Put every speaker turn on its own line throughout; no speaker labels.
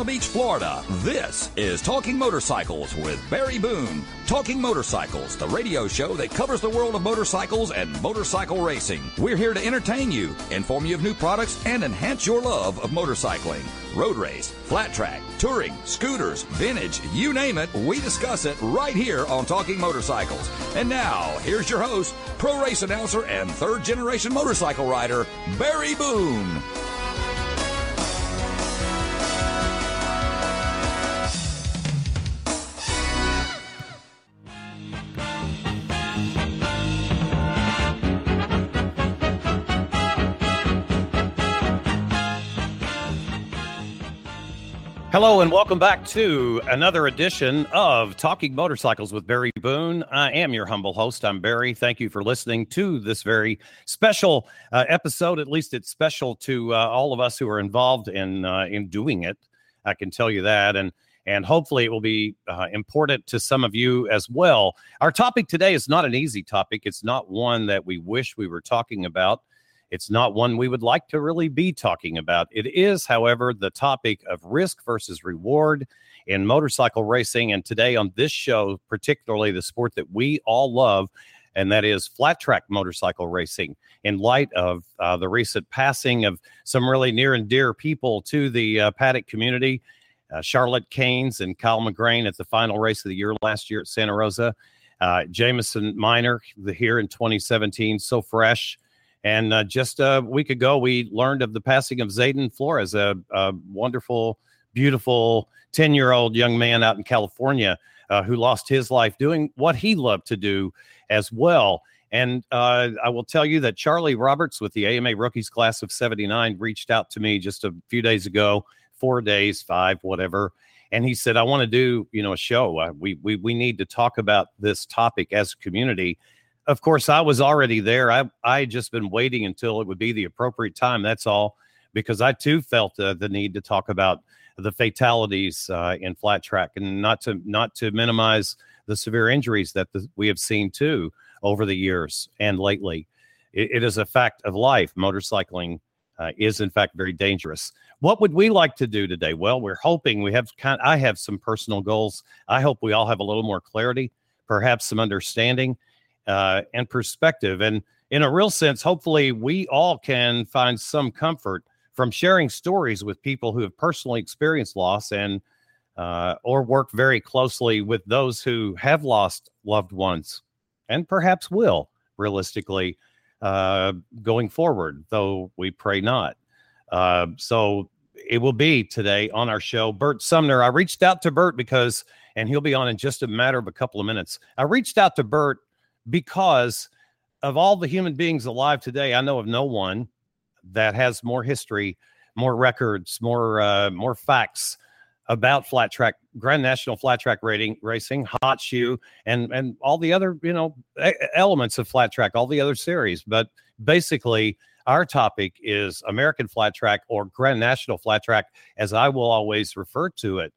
Daytona Beach, Florida, this is Talking Motorcycles with Barry Boone. Talking Motorcycles, the radio show that covers the world of motorcycles and motorcycle racing. We're here to entertain you, inform you of new products, and enhance your love of motorcycling. Road race, flat track, touring, scooters, vintage, you name it, we discuss it right here on Talking Motorcycles. And now, here's your host, pro race announcer, and third generation motorcycle rider, Barry Boone.
Hello and welcome back to another edition of Talking Motorcycles with Barry Boone. I am your humble host. I'm Barry. Thank you for listening to this very special uh, episode. At least it's special to uh, all of us who are involved in uh, in doing it. I can tell you that, and and hopefully it will be uh, important to some of you as well. Our topic today is not an easy topic. It's not one that we wish we were talking about. It's not one we would like to really be talking about. It is, however, the topic of risk versus reward in motorcycle racing. And today on this show, particularly the sport that we all love, and that is flat track motorcycle racing. In light of uh, the recent passing of some really near and dear people to the uh, paddock community, uh, Charlotte Kainz and Kyle McGrane at the final race of the year last year at Santa Rosa, uh, Jamison Minor the, here in 2017, so fresh. And uh, just a week ago, we learned of the passing of Zaden Florez, a, a wonderful, beautiful 10 year old young man out in California uh, who lost his life doing what he loved to do as well. And uh, I will tell you that Charlie Roberts with the AMA Rookies class of 79 reached out to me just a few days ago, four days, five, whatever. And he said, I want to do, you know, a show. Uh, we, we, we need to talk about this topic as a community of course, I was already there. I I had just been waiting until it would be the appropriate time. That's all, because I too felt uh, the need to talk about the fatalities uh, in flat track, and not to not to minimize the severe injuries that the, we have seen too over the years and lately. it, it is a fact of life. Motorcycling uh, is in fact very dangerous. What would we like to do today? Well, we're hoping we have kind. I have some personal goals. I hope we all have a little more clarity, perhaps some understanding uh, and perspective. And in a real sense, hopefully, we all can find some comfort from sharing stories with people who have personally experienced loss and uh, or work very closely with those who have lost loved ones and perhaps will realistically uh, going forward, though we pray not. Uh, so it will be today on our show. Bert Sumner. I reached out to Bert because, and he'll be on in just a matter of a couple of minutes. I reached out to Bert because of all the human beings alive today, I know of no one that has more history, more records, more uh, more facts about flat track, Grand National flat track rating racing, hot shoe, and and all the other you know elements of flat track, all the other series. But basically, our topic is American flat track or Grand National flat track, as I will always refer to it.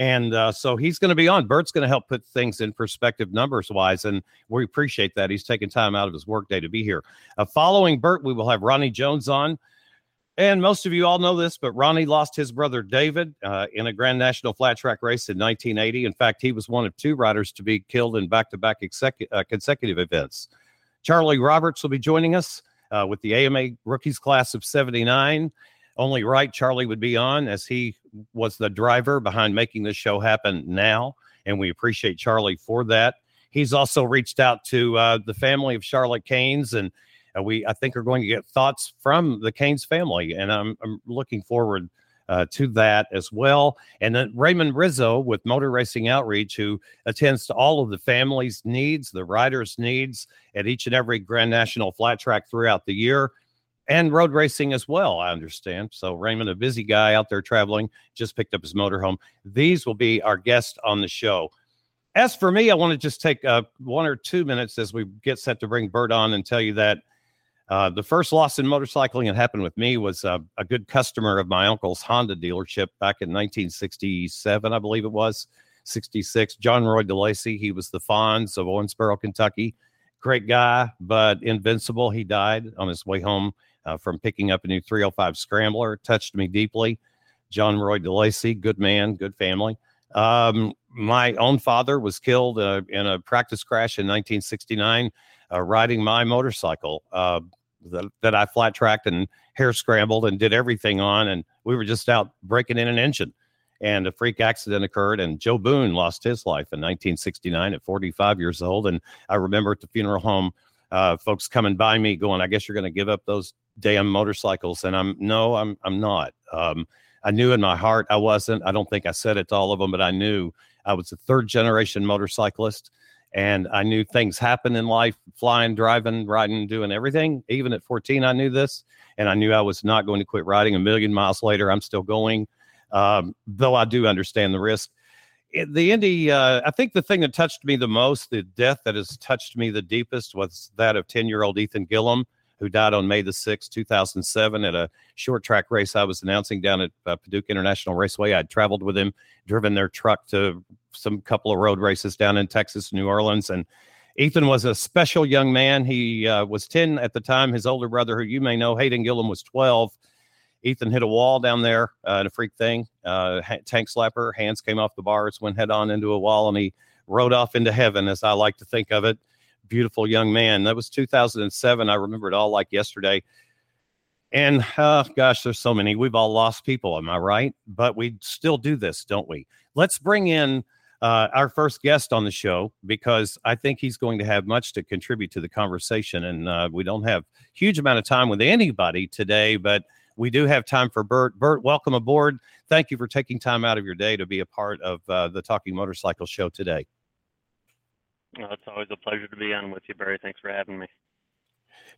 And uh, so he's going to be on. Bert's going to help put things in perspective numbers wise. And we appreciate that. He's taking time out of his workday to be here. Uh, following Bert, we will have Ronnie Jones on. And most of you all know this, but Ronnie lost his brother David uh, in a Grand National flat track race in 1980. In fact, he was one of two riders to be killed in back to back consecutive events. Charlie Roberts will be joining us uh, with the AMA Rookies class of 79 only right Charlie would be on as he was the driver behind making this show happen now. And we appreciate Charlie for that. He's also reached out to uh, the family of Charlotte Kainz, and uh, we, I think, are going to get thoughts from the Kainz family. And I'm, I'm looking forward uh, to that as well. And then Raymond Rizzo with Motor Racing Outreach, who attends to all of the family's needs, the riders' needs at each and every Grand National flat track throughout the year and road racing as well, I understand. So, Raymond, a busy guy out there traveling, just picked up his motorhome. These will be our guests on the show. As for me, I want to just take uh, one or two minutes as we get set to bring Bert on and tell you that uh, the first loss in motorcycling that happened with me was uh, a good customer of my uncle's Honda dealership back in 1967, I believe it was, 66. John Roy DeLacy. He was the Fonz of Owensboro, Kentucky. Great guy, but invincible. He died on his way home uh, from picking up a new 305 Scrambler. Touched me deeply. John Roy DeLacy, good man, good family. Um, my own father was killed uh, in a practice crash in 1969 uh, riding my motorcycle uh, that, that I flat tracked and hare scrambled and did everything on. And we were just out breaking in an engine. And a freak accident occurred, and Joe Boone lost his life in 1969 at 45 years old. And I remember at the funeral home, uh, folks coming by me going, "I guess you're going to give up those damn motorcycles." And I'm no, I'm I'm not. Um, I knew in my heart I wasn't. I don't think I said it to all of them, but I knew I was a third generation motorcyclist and I knew things happen in life flying, driving, riding, doing everything. Even at 14, I knew this, and I knew I was not going to quit riding. A million miles later, I'm still going, um, though I do understand the risk. The Indy, uh, I think the thing that touched me the most, the death that has touched me the deepest, was that of 10 year old Ethan Gillim who died on May the 6th, 2007, at a short track race I was announcing down at uh, Paducah International Raceway. I'd traveled with him, driven their truck to some couple of road races down in Texas, New Orleans. And Ethan was a special young man. He uh, was 10 at the time. His older brother, who you may know, Hayden Gillim, was 12. Ethan hit a wall down there uh, in a freak thing, uh, tank slapper. Hands came off the bars, went head on into a wall, and he rode off into heaven, as I like to think of it beautiful young man. That was 2007. I remember it all like yesterday. And uh, gosh, there's so many. We've all lost people, am I right? But we still do this, don't we? Let's bring in uh, our first guest on the show because I think he's going to have much to contribute to the conversation. And uh, we don't have huge amount of time with anybody today, but we do have time for Bert. Bert, welcome aboard. Thank you for taking time out of your day to be a part of uh, the Talking Motorcycle show today.
Well, it's always a pleasure to be on with you, Barry. Thanks for having me.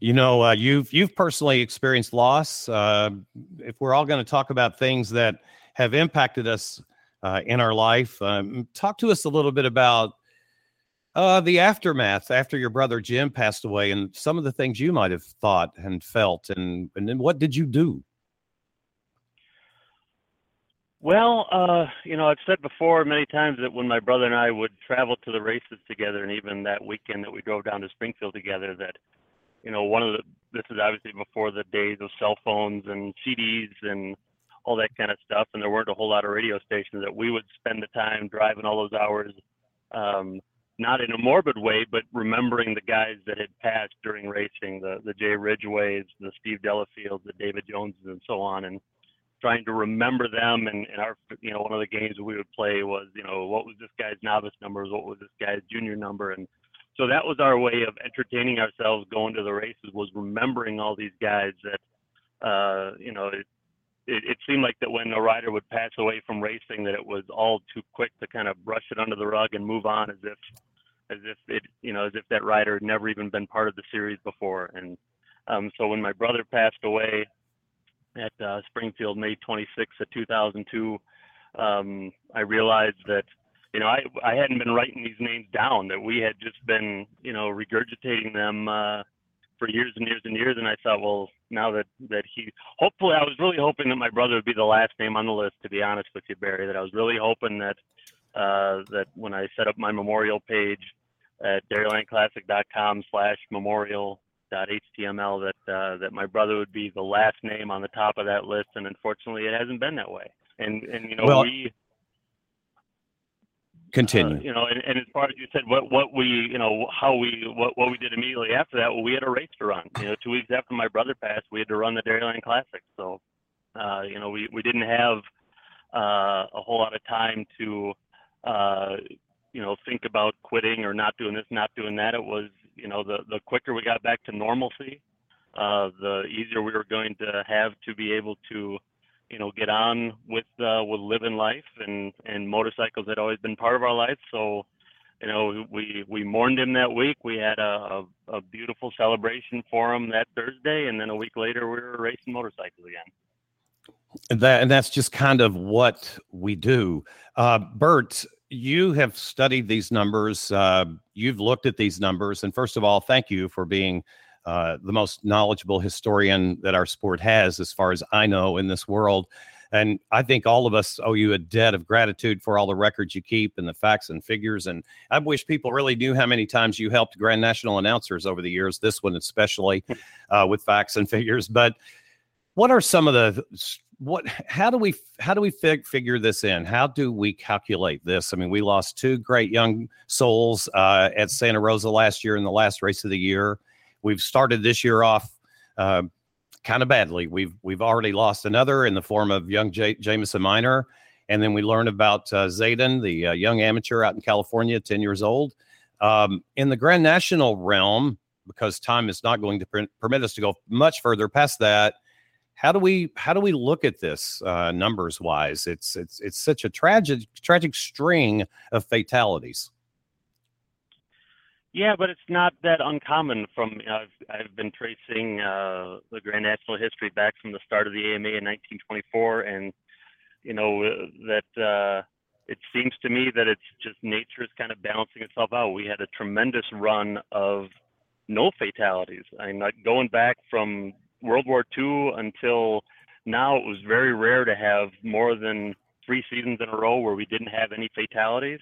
You know, uh, you've you've personally experienced loss. Uh, if we're all going to talk about things that have impacted us uh, in our life, um, talk to us a little bit about uh, the aftermath after your brother Jim passed away, and some of the things you might have thought and felt, and and then what did you do?
Well, uh, you know, I've said before many times that when my brother and I would travel to the races together, and even that weekend that we drove down to Springfield together, that, you know, one of the, this is obviously before the days of cell phones and CDs and all that kind of stuff, and there weren't a whole lot of radio stations, that we would spend the time driving all those hours, um, not in a morbid way, but remembering the guys that had passed during racing, the, the Jay Ridgways, the Steve Delafields, the David Joneses, and so on. And, trying to remember them and, and our you know one of the games we would play was you know what was this guy's novice numbers what was this guy's junior number and so that was our way of entertaining ourselves going to the races was remembering all these guys that uh you know it, it, it seemed like that when a rider would pass away from racing that it was all too quick to kind of brush it under the rug and move on as if as if it you know as if that rider had never even been part of the series before. And um so when my brother passed away at uh, Springfield, May 26th of 2002, um, I realized that, you know, I, I hadn't been writing these names down, that we had just been, you know, regurgitating them uh, for years and years and years. And I thought, well, now that, that he, hopefully, I was really hoping that my brother would be the last name on the list, to be honest with you, Barry, that I was really hoping that, uh, that when I set up my memorial page at dairylandclassic.com slash memorial html that uh, that my brother would be the last name on the top of that list, and unfortunately, it hasn't been that way. And and you know well, we
continue.
Uh, you know, and, and, as far as you said, what what we you know how we what what we did immediately after that, well, we had a race to run. You know, two weeks after my brother passed, we had to run the Dairyland Classic. So, uh, you know, we we didn't have uh, a whole lot of time to. Uh, you know, think about quitting or not doing this, not doing that. It was you know, the, quicker we got back to normalcy, uh, the easier we were going to have to be able to, you know, get on with uh, with living life and motorcycles had always been part of our life. So, you know, we mourned him that week. We had a, beautiful celebration for him that Thursday, and then a week later, we were racing motorcycles again.
And that's just kind of what we do. Uh, Bert, you have studied these numbers. Uh, you've looked at these numbers, and first of all, thank you for being uh, the most knowledgeable historian that our sport has, as far as I know, in this world. And I think all of us owe you a debt of gratitude for all the records you keep and the facts and figures. And I wish people really knew how many times you helped Grand National announcers over the years, this one especially uh, with facts and figures. But what are some of the what how do we how do we fig, figure this in how do we calculate this i mean we lost two great young souls uh, at santa rosa last year in the last race of the year we've started this year off uh, kind of badly. We've we've already lost another in the form of young J- Jamison Minor, and then we learned about uh, Zaden, the uh, young amateur out in California, ten years old. Um, in the Grand National realm, because time is not going to per- permit us to go much further past that. How do we how do we look at this uh, numbers wise? It's it's it's such a tragic tragic string of fatalities.
Yeah, but it's not that uncommon. From you know, I've I've been tracing uh, the Grand National history back from the start of the AMA in 1924, and you know uh, that uh, it seems to me that it's just nature is kind of balancing itself out. We had a tremendous run of no fatalities. I mean, like going back from World War II until now, it was very rare to have more than three seasons in a row where we didn't have any fatalities.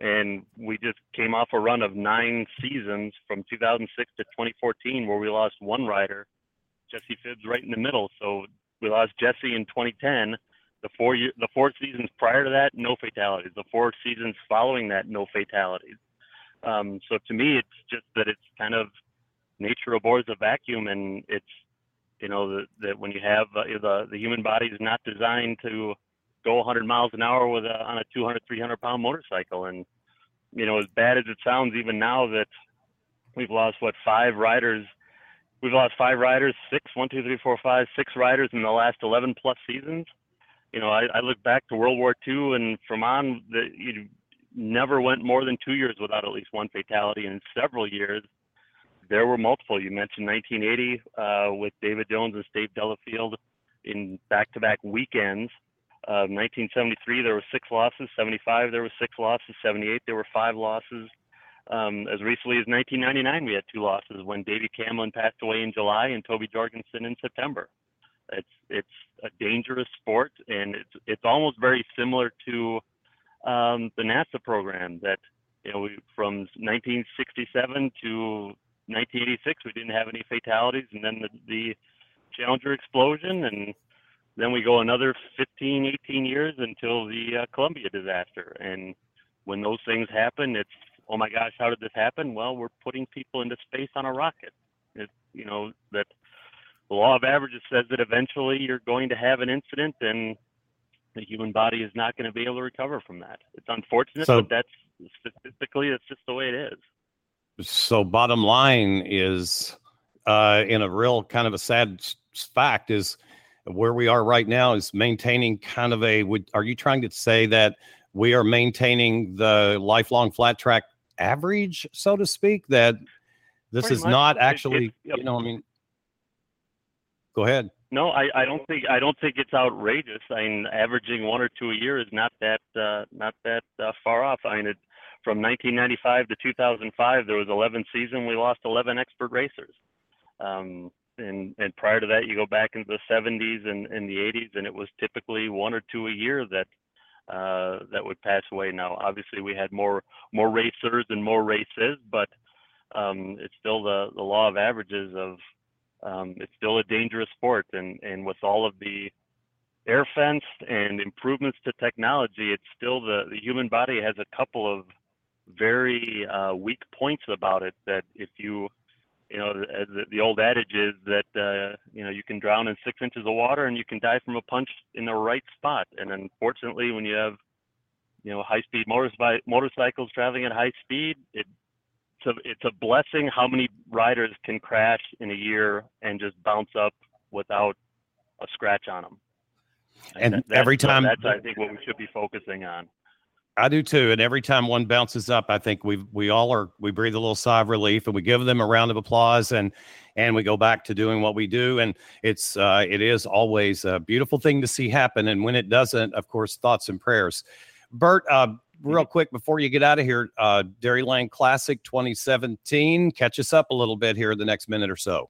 And we just came off a run of nine seasons from 2006 to 2014 where we lost one rider jesse phibbs right in the middle. So we lost jesse in 2010 the four year, the four seasons prior to that no fatalities. The four seasons following that no fatalities. Um, so to me it's just that it's kind of nature abhors a vacuum and it's you know that, that when you have uh, the the human body is not designed to go 100 miles an hour with a, on a 200 300 pound motorcycle. And you know as bad as it sounds even now that we've lost what five riders we've lost five riders six one two three four five six riders in the last 11 plus seasons. You know i, I look back to world war ii and from on the you never went more than two years without at least one fatality and in several years there were multiple you mentioned 1980 uh, with david jones and steve delafield in back-to-back weekends 1973, there were six losses. 75, there were six losses. 78, there were five losses. Um, as recently as 1999, we had two losses when Davey Camlin passed away in July and Toby Jorgensen in September. It's it's a dangerous sport, and it's it's almost very similar to um, the NASA program that you know from 1967 to 1986 we didn't have any fatalities, and then the, the Challenger explosion and then we go another 15, 18 years until the uh, Columbia disaster. And when those things happen, it's, oh my gosh, how did this happen? Well, we're putting people into space on a rocket. It, you know, that the law of averages says that eventually you're going to have an incident and the human body is not going to be able to recover from that. It's unfortunate, so, but that's statistically, that's just the way it is.
So, bottom line is, uh, in a real kind of a sad fact, is where we are right now is maintaining kind of a would are you trying to say that we are maintaining the lifelong flat track average so to speak? That this Pretty is much. not actually it, it, you know i mean go ahead.
No I, I don't think i don't think it's outrageous. I mean averaging one or two a year is not that uh, not that uh, far off. I mean it, from 1995 to 2005 there was 11 season we lost 11 expert racers. Um, and and prior to that you go back into the 70s and, and the 80s and it was typically one or two a year that uh, that would pass away. Now obviously we had more more racers and more races but um, it's still the the law of averages of um, it's still a dangerous sport. And and with all of the air fence and improvements to technology it's still the the human body has a couple of very uh, weak points about it that if you you know, the, the old adage is that uh, you know you can drown in six inches of water and you can die from a punch in the right spot. And unfortunately, when you have you know high-speed motorcycles traveling at high speed, it it's a, it's a blessing how many riders can crash in a year and just bounce up without a scratch on them.
And, and every time
that's I think what we should be focusing on.
I do too. And every time one bounces up, I think we we all are we breathe a little sigh of relief and we give them a round of applause and and we go back to doing what we do. And it's uh, it is always a beautiful thing to see happen. And when it doesn't, of course, thoughts and prayers. Bert, uh, real quick before you get out of here, uh, Dairyland Classic 2017. Catch us up a little bit here in the next minute or so.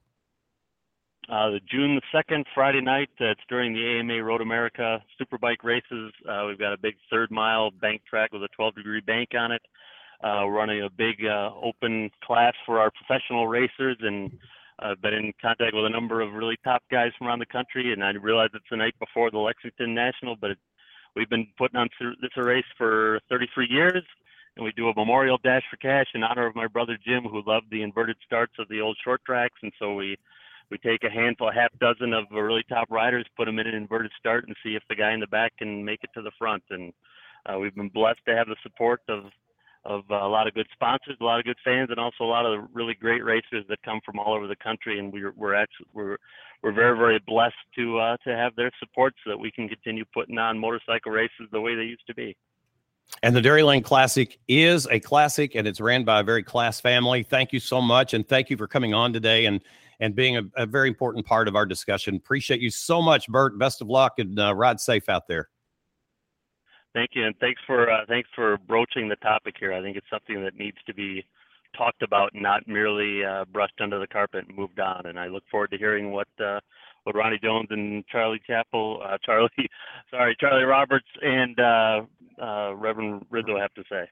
Uh, June the second, Friday night. That's during the AMA Road America Superbike races. Uh, we've got a big third mile bank track with a 12 degree bank on it. Uh, we're running a big uh, open class for our professional racers, and I've been in contact with a number of really top guys from around the country. And I realize it's the night before the Lexington National, but it, we've been putting on this race for 33 years. And we do a memorial dash for cash in honor of my brother Jim, who loved the inverted starts of the old short tracks. And so we we take a handful, a half dozen of really top riders, put them in an inverted start, and see if the guy in the back can make it to the front. And uh, we've been blessed to have the support of of uh, a lot of good sponsors, a lot of good fans, and also a lot of really great racers that come from all over the country. And we're we're actually we're we're very very blessed to uh, to have their support so that we can continue putting on motorcycle races the way they used to be.
And the Dairyland Classic is a classic, and it's ran by a very class family. Thank you so much, and thank you for coming on today and and being a, a very important part of our discussion. Appreciate you so much, Bert. Best of luck, and uh, ride safe out there.
Thank you, and thanks for uh, thanks for broaching the topic here. I think it's something that needs to be talked about, not merely uh, brushed under the carpet and moved on. And I look forward to hearing what uh, what Ronnie Jones and Charlie Chappell, uh, Charlie, sorry, Charlie Roberts and uh, uh, Reverend Rizzo have to say.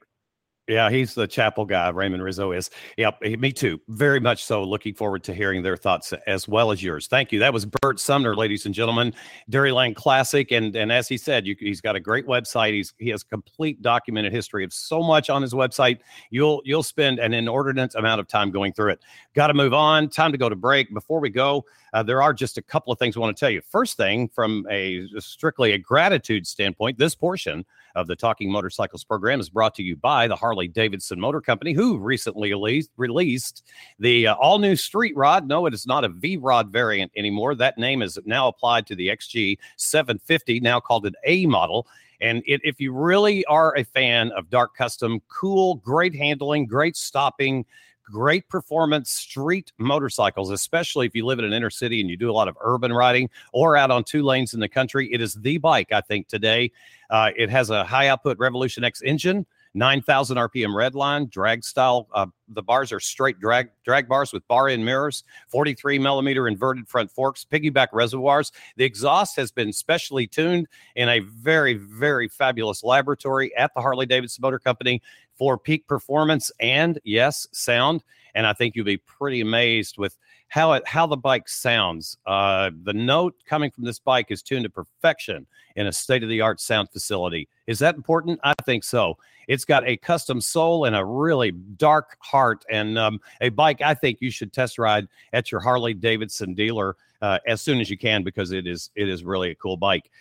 Yeah, he's the chapel guy. Raymond Rizzo is. Yep, me too. Very much so. Looking forward to hearing their thoughts as well as yours. Thank you. That was Bert Sumner, ladies and gentlemen, Dairyland Classic, and and as he said, you, he's got a great website. He's he has complete documented history of so much on his website. You'll you'll spend an inordinate amount of time going through it. Got to move on. Time to go to break. Before we go, uh, there are just a couple of things I want to tell you. First thing, from a strictly a gratitude standpoint, this portion of the Talking Motorcycles program is brought to you by the Harley Davidson Motor Company, who recently released, released the uh, all new Street Rod. No, it is not a V Rod variant anymore. That name is now applied to the XG 750, now called an A model. And it, if you really are a fan of dark custom, cool, great handling, great stopping, great performance street motorcycles, especially if you live in an inner city and you do a lot of urban riding or out on two lanes in the country. It is the bike, I think, today. Uh, it has a high output Revolution X engine. 9,000 RPM redline, drag style. Uh, the bars are straight drag drag bars with bar in mirrors, 43 millimeter inverted front forks, piggyback reservoirs. The exhaust has been specially tuned in a very, very fabulous laboratory at the Harley Davidson Motor Company for peak performance and yes, sound. And I think you'll be pretty amazed with how it how the bike sounds. Uh, the note coming from this bike is tuned to perfection in a state of the art sound facility. Is that important? I think so. It's got a custom soul and a really dark heart, and um, a bike I think you should test ride at your Harley Davidson dealer uh, as soon as you can because it is it is really a cool bike.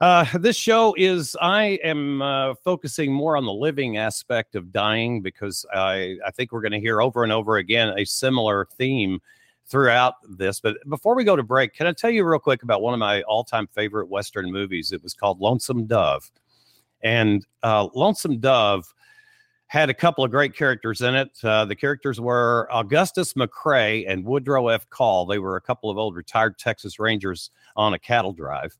Uh, this show is I am uh, focusing more on the living aspect of dying because I I think we're going to hear over and over again a similar theme throughout this. But before we go to break, can I tell you real quick about one of my all time favorite Western movies? It was called Lonesome Dove, and uh, Lonesome Dove had a couple of great characters in it. Uh, the characters were Augustus McCrae and Woodrow F. Call. They were a couple of old retired Texas Rangers on a cattle drive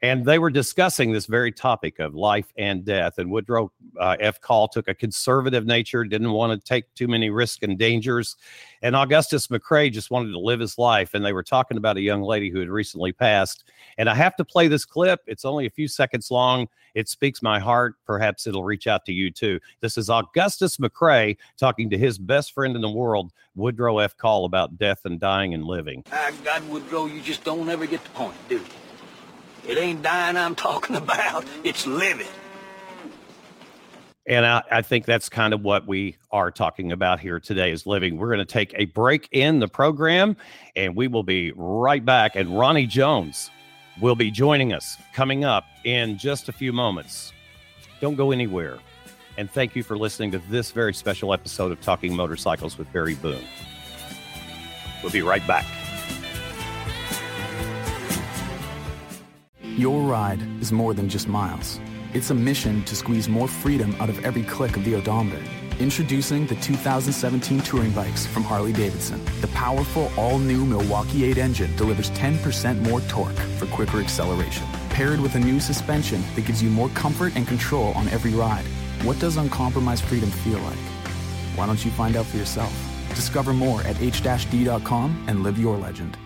and they were discussing this very topic of life and death. And Woodrow uh, F. Call took a conservative nature, didn't want to take too many risks and dangers. And Augustus McCrae just wanted to live his life. And they were talking about a young lady who had recently passed. And I have to play this clip. It's only a few seconds long. It speaks my heart. Perhaps it'll reach out to you too. This is Augustus McCrae talking to his best friend in the world, Woodrow F. Call, about death and dying and living.
God, Woodrow, you just don't ever get the point, do you? It ain't dying I'm talking about, it's living.
And I, I, think that's kind of what we are talking about here today is living. We're going to take a break in the program and we will be right back. And Ronnie Jones will be joining us coming up in just a few moments. Don't go anywhere. And thank you for listening to this very special episode of Talking Motorcycles with Barry Boone. We'll be right back.
Your ride is more than just miles It's a mission to squeeze more freedom out of every click of the odometer. Introducing the 2017 Touring Bikes from Harley Davidson. The powerful all-new Milwaukee 8 engine delivers 10% more torque for quicker acceleration. Paired with a new suspension that gives you more comfort and control on every ride. What does uncompromised freedom feel like? Why don't you find out for yourself? Discover more at h-d.com and live your legend.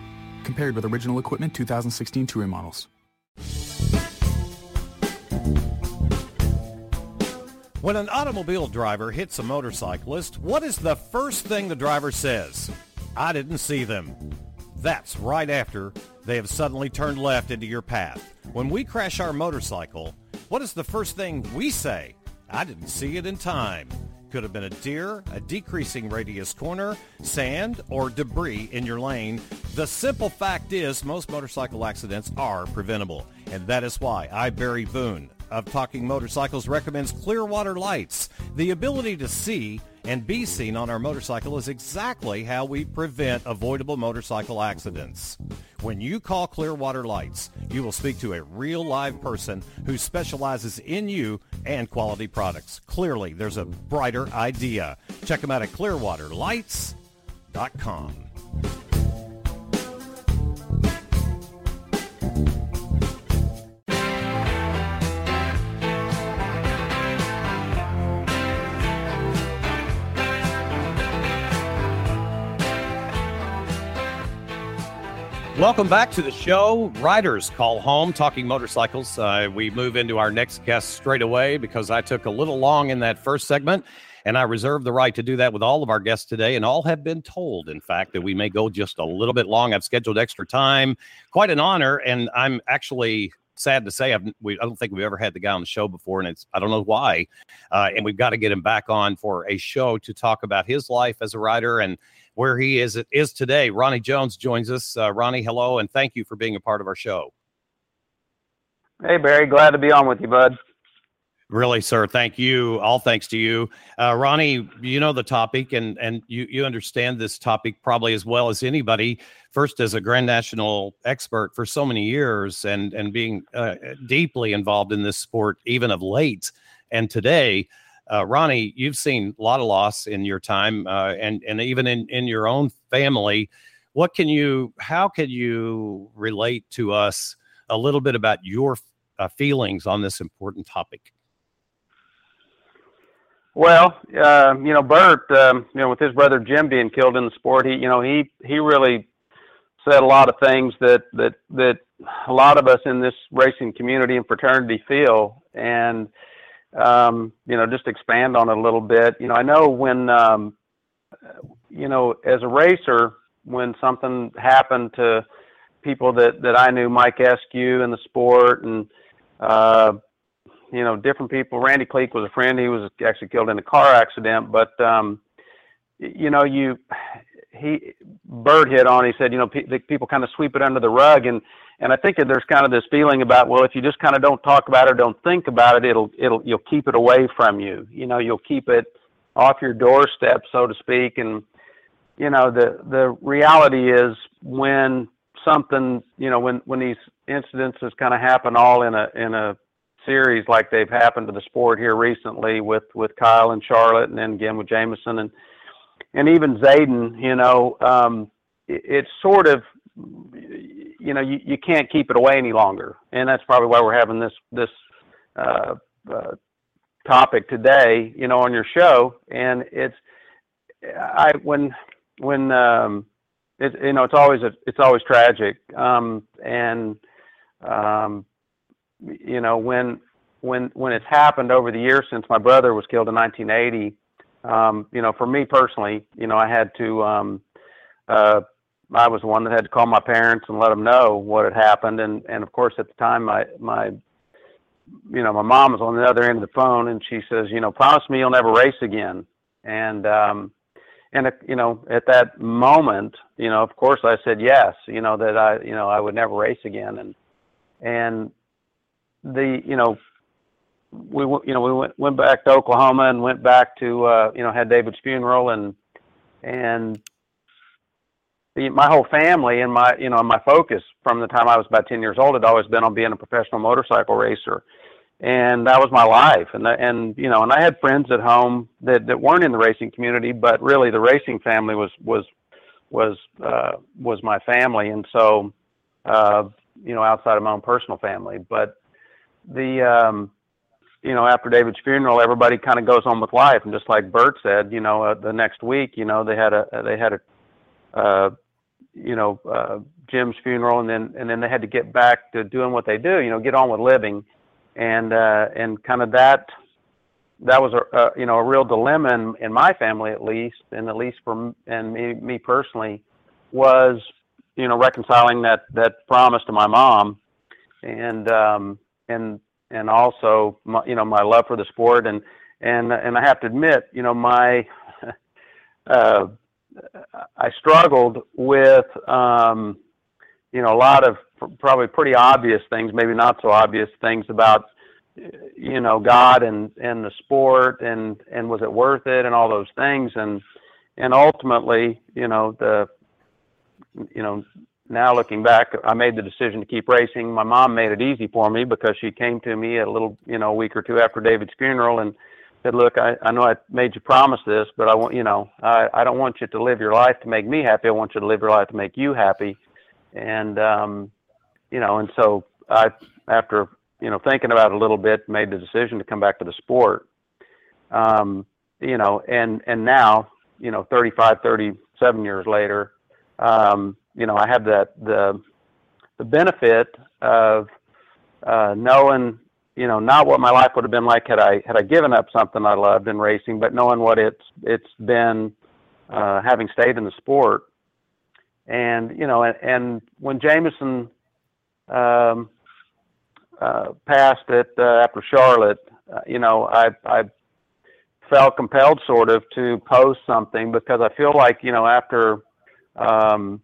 Compared with original equipment 2016 Touring models.
When an automobile driver hits a motorcyclist, what is the first thing the driver says? I didn't see them. That's right after they have suddenly turned left into your path. When we crash our motorcycle, what is the first thing we say? I didn't see it in time. Could have been a deer, a decreasing radius corner, sand, or debris in your lane. The simple fact is most motorcycle accidents are preventable. And that is why I, Barry Boone, of Talking Motorcycles recommends Clearwater Lights. The ability to see and be seen on our motorcycle is exactly how we prevent avoidable motorcycle accidents. When you call Clearwater Lights, you will speak to a real live person who specializes in you and quality products. Clearly, there's a brighter idea. Check them out at clearwaterlights.com. Welcome back to the show. Riders call home talking motorcycles. Uh, we move into our next guest straight away because I took a little long in that first segment, and I reserve the right to do that with all of our guests today. And all have been told, in fact, that we may go just a little bit long. I've scheduled extra time. Quite an honor, and I'm actually sad to say I've, we, I don't think we've ever had the guy on the show before, and it's I don't know why. Uh, and we've got to get him back on for a show to talk about his life as a rider and where he is is today. Ronnie Jones joins us. Uh, Ronnie, hello, and thank you for being a part of our show.
Hey Barry, glad to be on with you, bud.
Really, sir. Thank you. All thanks to you, uh, Ronnie. You know the topic, and and you you understand this topic probably as well as anybody. First, as a Grand National expert for so many years, and and being uh, deeply involved in this sport, even of late, and today. Uh, Ronnie, you've seen a lot of loss in your time, uh, and and even in in your own family. What can you? How can you relate to us a little bit about your uh, feelings on this important topic?
Well, uh, you know, Bert, um, you know, with his brother Jim being killed in the sport, he, you know, he he really said a lot of things that that that a lot of us in this racing community and fraternity feel, and um, you know, just expand on it a little bit. You know, I know when, um, you know, as a racer, when something happened to people that, that I knew, Mike Eskew in the sport and, uh, you know, different people. Randy Cleek was a friend. He was actually killed in a car accident, but, um, you know, you, he, Bert hit on, he said, you know, pe- people kind of sweep it under the rug and, and I think that there's kind of this feeling about well, if you just kind of don't talk about it or don't think about it, it'll it'll you'll keep it away from you. You know, you'll keep it off your doorstep, so to speak. And you know, the the reality is when something you know when when these incidences kind of happen all in a in a series like they've happened to the sport here recently with with Kyle and Charlotte, and then again with Jamison and and even Zaden. You know, um, it, it's sort of you know you, you can't keep it away any longer and that's probably why we're having this this uh, uh, topic today you know on your show and it's i when when um it you know it's always a it's always tragic um and um you know when when when it's happened over the years since my brother was killed in 1980 um you know for me personally you know i had to um uh I was one that had to call my parents and let them know what had happened. And, and of course, at the time, my, my, you know, my mom was on the other end of the phone and she says, you know, promise me you'll never race again. And, um, and, you know, at that moment, you know, of course I said yes, you know, that I, you know, I would never race again. And, and the, you know, we, you know, we went, went back to Oklahoma and went back to, uh, you know, had David's funeral and, and the, my whole family and my you know my focus from the time I was about 10 years old had always been on being a professional motorcycle racer. And that was my life. And the, and you know, and I had friends at home that that weren't in the racing community, but really the racing family was was was uh, was my family, and so uh, you know, outside of my own personal family, but the um, you know after David's funeral, everybody kind of goes on with life, and just like Bert said, you know, uh, the next week, you know, they had a they had a uh, you know uh, Jim's funeral, and then and then they had to get back to doing what they do, you know, get on with living, and uh, and kind of that that was a, a you know a real dilemma in, in my family at least, and at least for and me me personally was you know reconciling that that promise to my mom, and um, and and also my, you know my love for the sport. And and and I have to admit you know my uh, I struggled with um, you know a lot of probably pretty obvious things, maybe not so obvious things about you know God and and the sport and and was it worth it and all those things. And and ultimately you know the you know now looking back I made the decision to keep racing. My mom made it easy for me because she came to me a little you know a week or two after David's funeral and said look I, I know I made you promise this but I want you know I, I don't want you to live your life to make me happy. I want you to live your life to make you happy. And um you know and so I after you know, thinking about it a little bit, made the decision to come back to the sport. Um, you know, and and now, you know, 35, 37 years later, um, you know, I have that the the benefit of uh, knowing, you know, not what my life would have been like had I had I given up something I loved in racing, but knowing what it's it's been uh, having stayed in the sport. And you know, and, and when Jamison um, uh, passed it uh, after Charlotte, uh, you know, I I felt compelled sort of to post something because I feel like you know after um,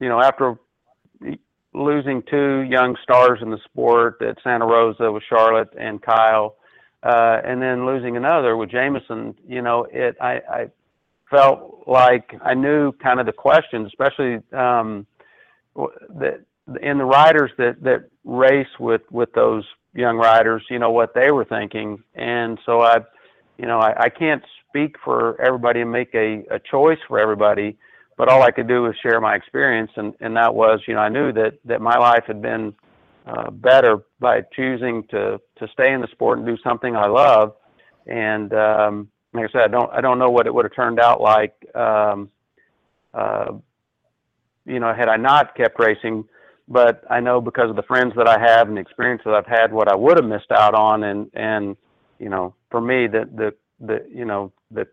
you know after losing two young stars in the sport at Santa Rosa with Charlotte and Kyle, uh, and then losing another with Jamison, you know, it I, I felt like I knew kind of the questions, especially um, that in the riders that that race with with those young riders, you know what they were thinking, and so I, you know, I, I can't speak for everybody and make a, a choice for everybody, but all I could do was share my experience, and and that was, you know, I knew that that my life had been uh, better by choosing to to stay in the sport and do something I love, and um, like I said, I don't I don't know what it would have turned out like. Um, uh, you know, had I not kept racing, but I know because of the friends that I have and the experience that I've had, what I would have missed out on, and and you know, for me, the the the you know the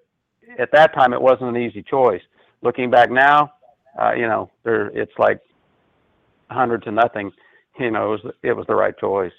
at that time it wasn't an easy choice. Looking back now, uh, you know, there it's like hundred to nothing. You know, it was it was the right choice.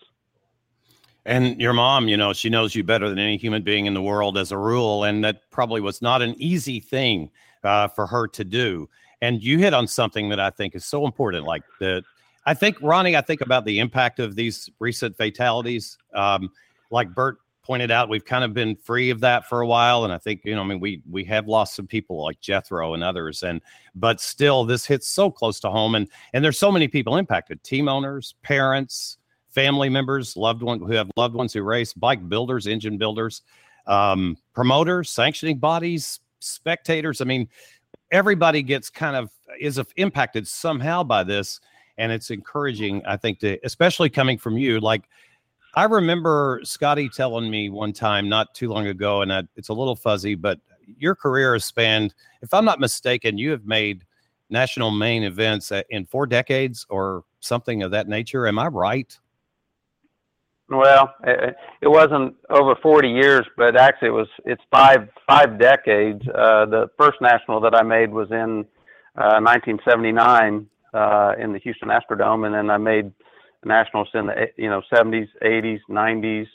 And your mom, you know, she knows you better than any human being in the world as a rule, and that probably was not an easy thing uh, for her to do. And you hit on something that I think is so important, like the I think Ronnie, I think about the impact of these recent fatalities. Um, like Bert pointed out, we've kind of been free of that for a while, and I think you know, I mean, we we have lost some people like Jethro and others, and but still, this hits so close to home, and and there's so many people impacted: team owners, parents, family members, loved ones who have loved ones who race, bike builders, engine builders, um, promoters, sanctioning bodies, spectators. I mean, everybody gets kind of is impacted somehow by this and it's encouraging i think to especially coming from you like i remember scotty telling me one time not too long ago and I, it's a little fuzzy but your career has spanned if i'm not mistaken you have made national main events in four decades or something of that nature. Am i right?
Well it, it wasn't over 40 years but actually it was it's five five decades. Uh, the first national that i made was in uh, 1979 uh, in the Houston Astrodome, and then I made nationals in the you know 70s, 80s, 90s,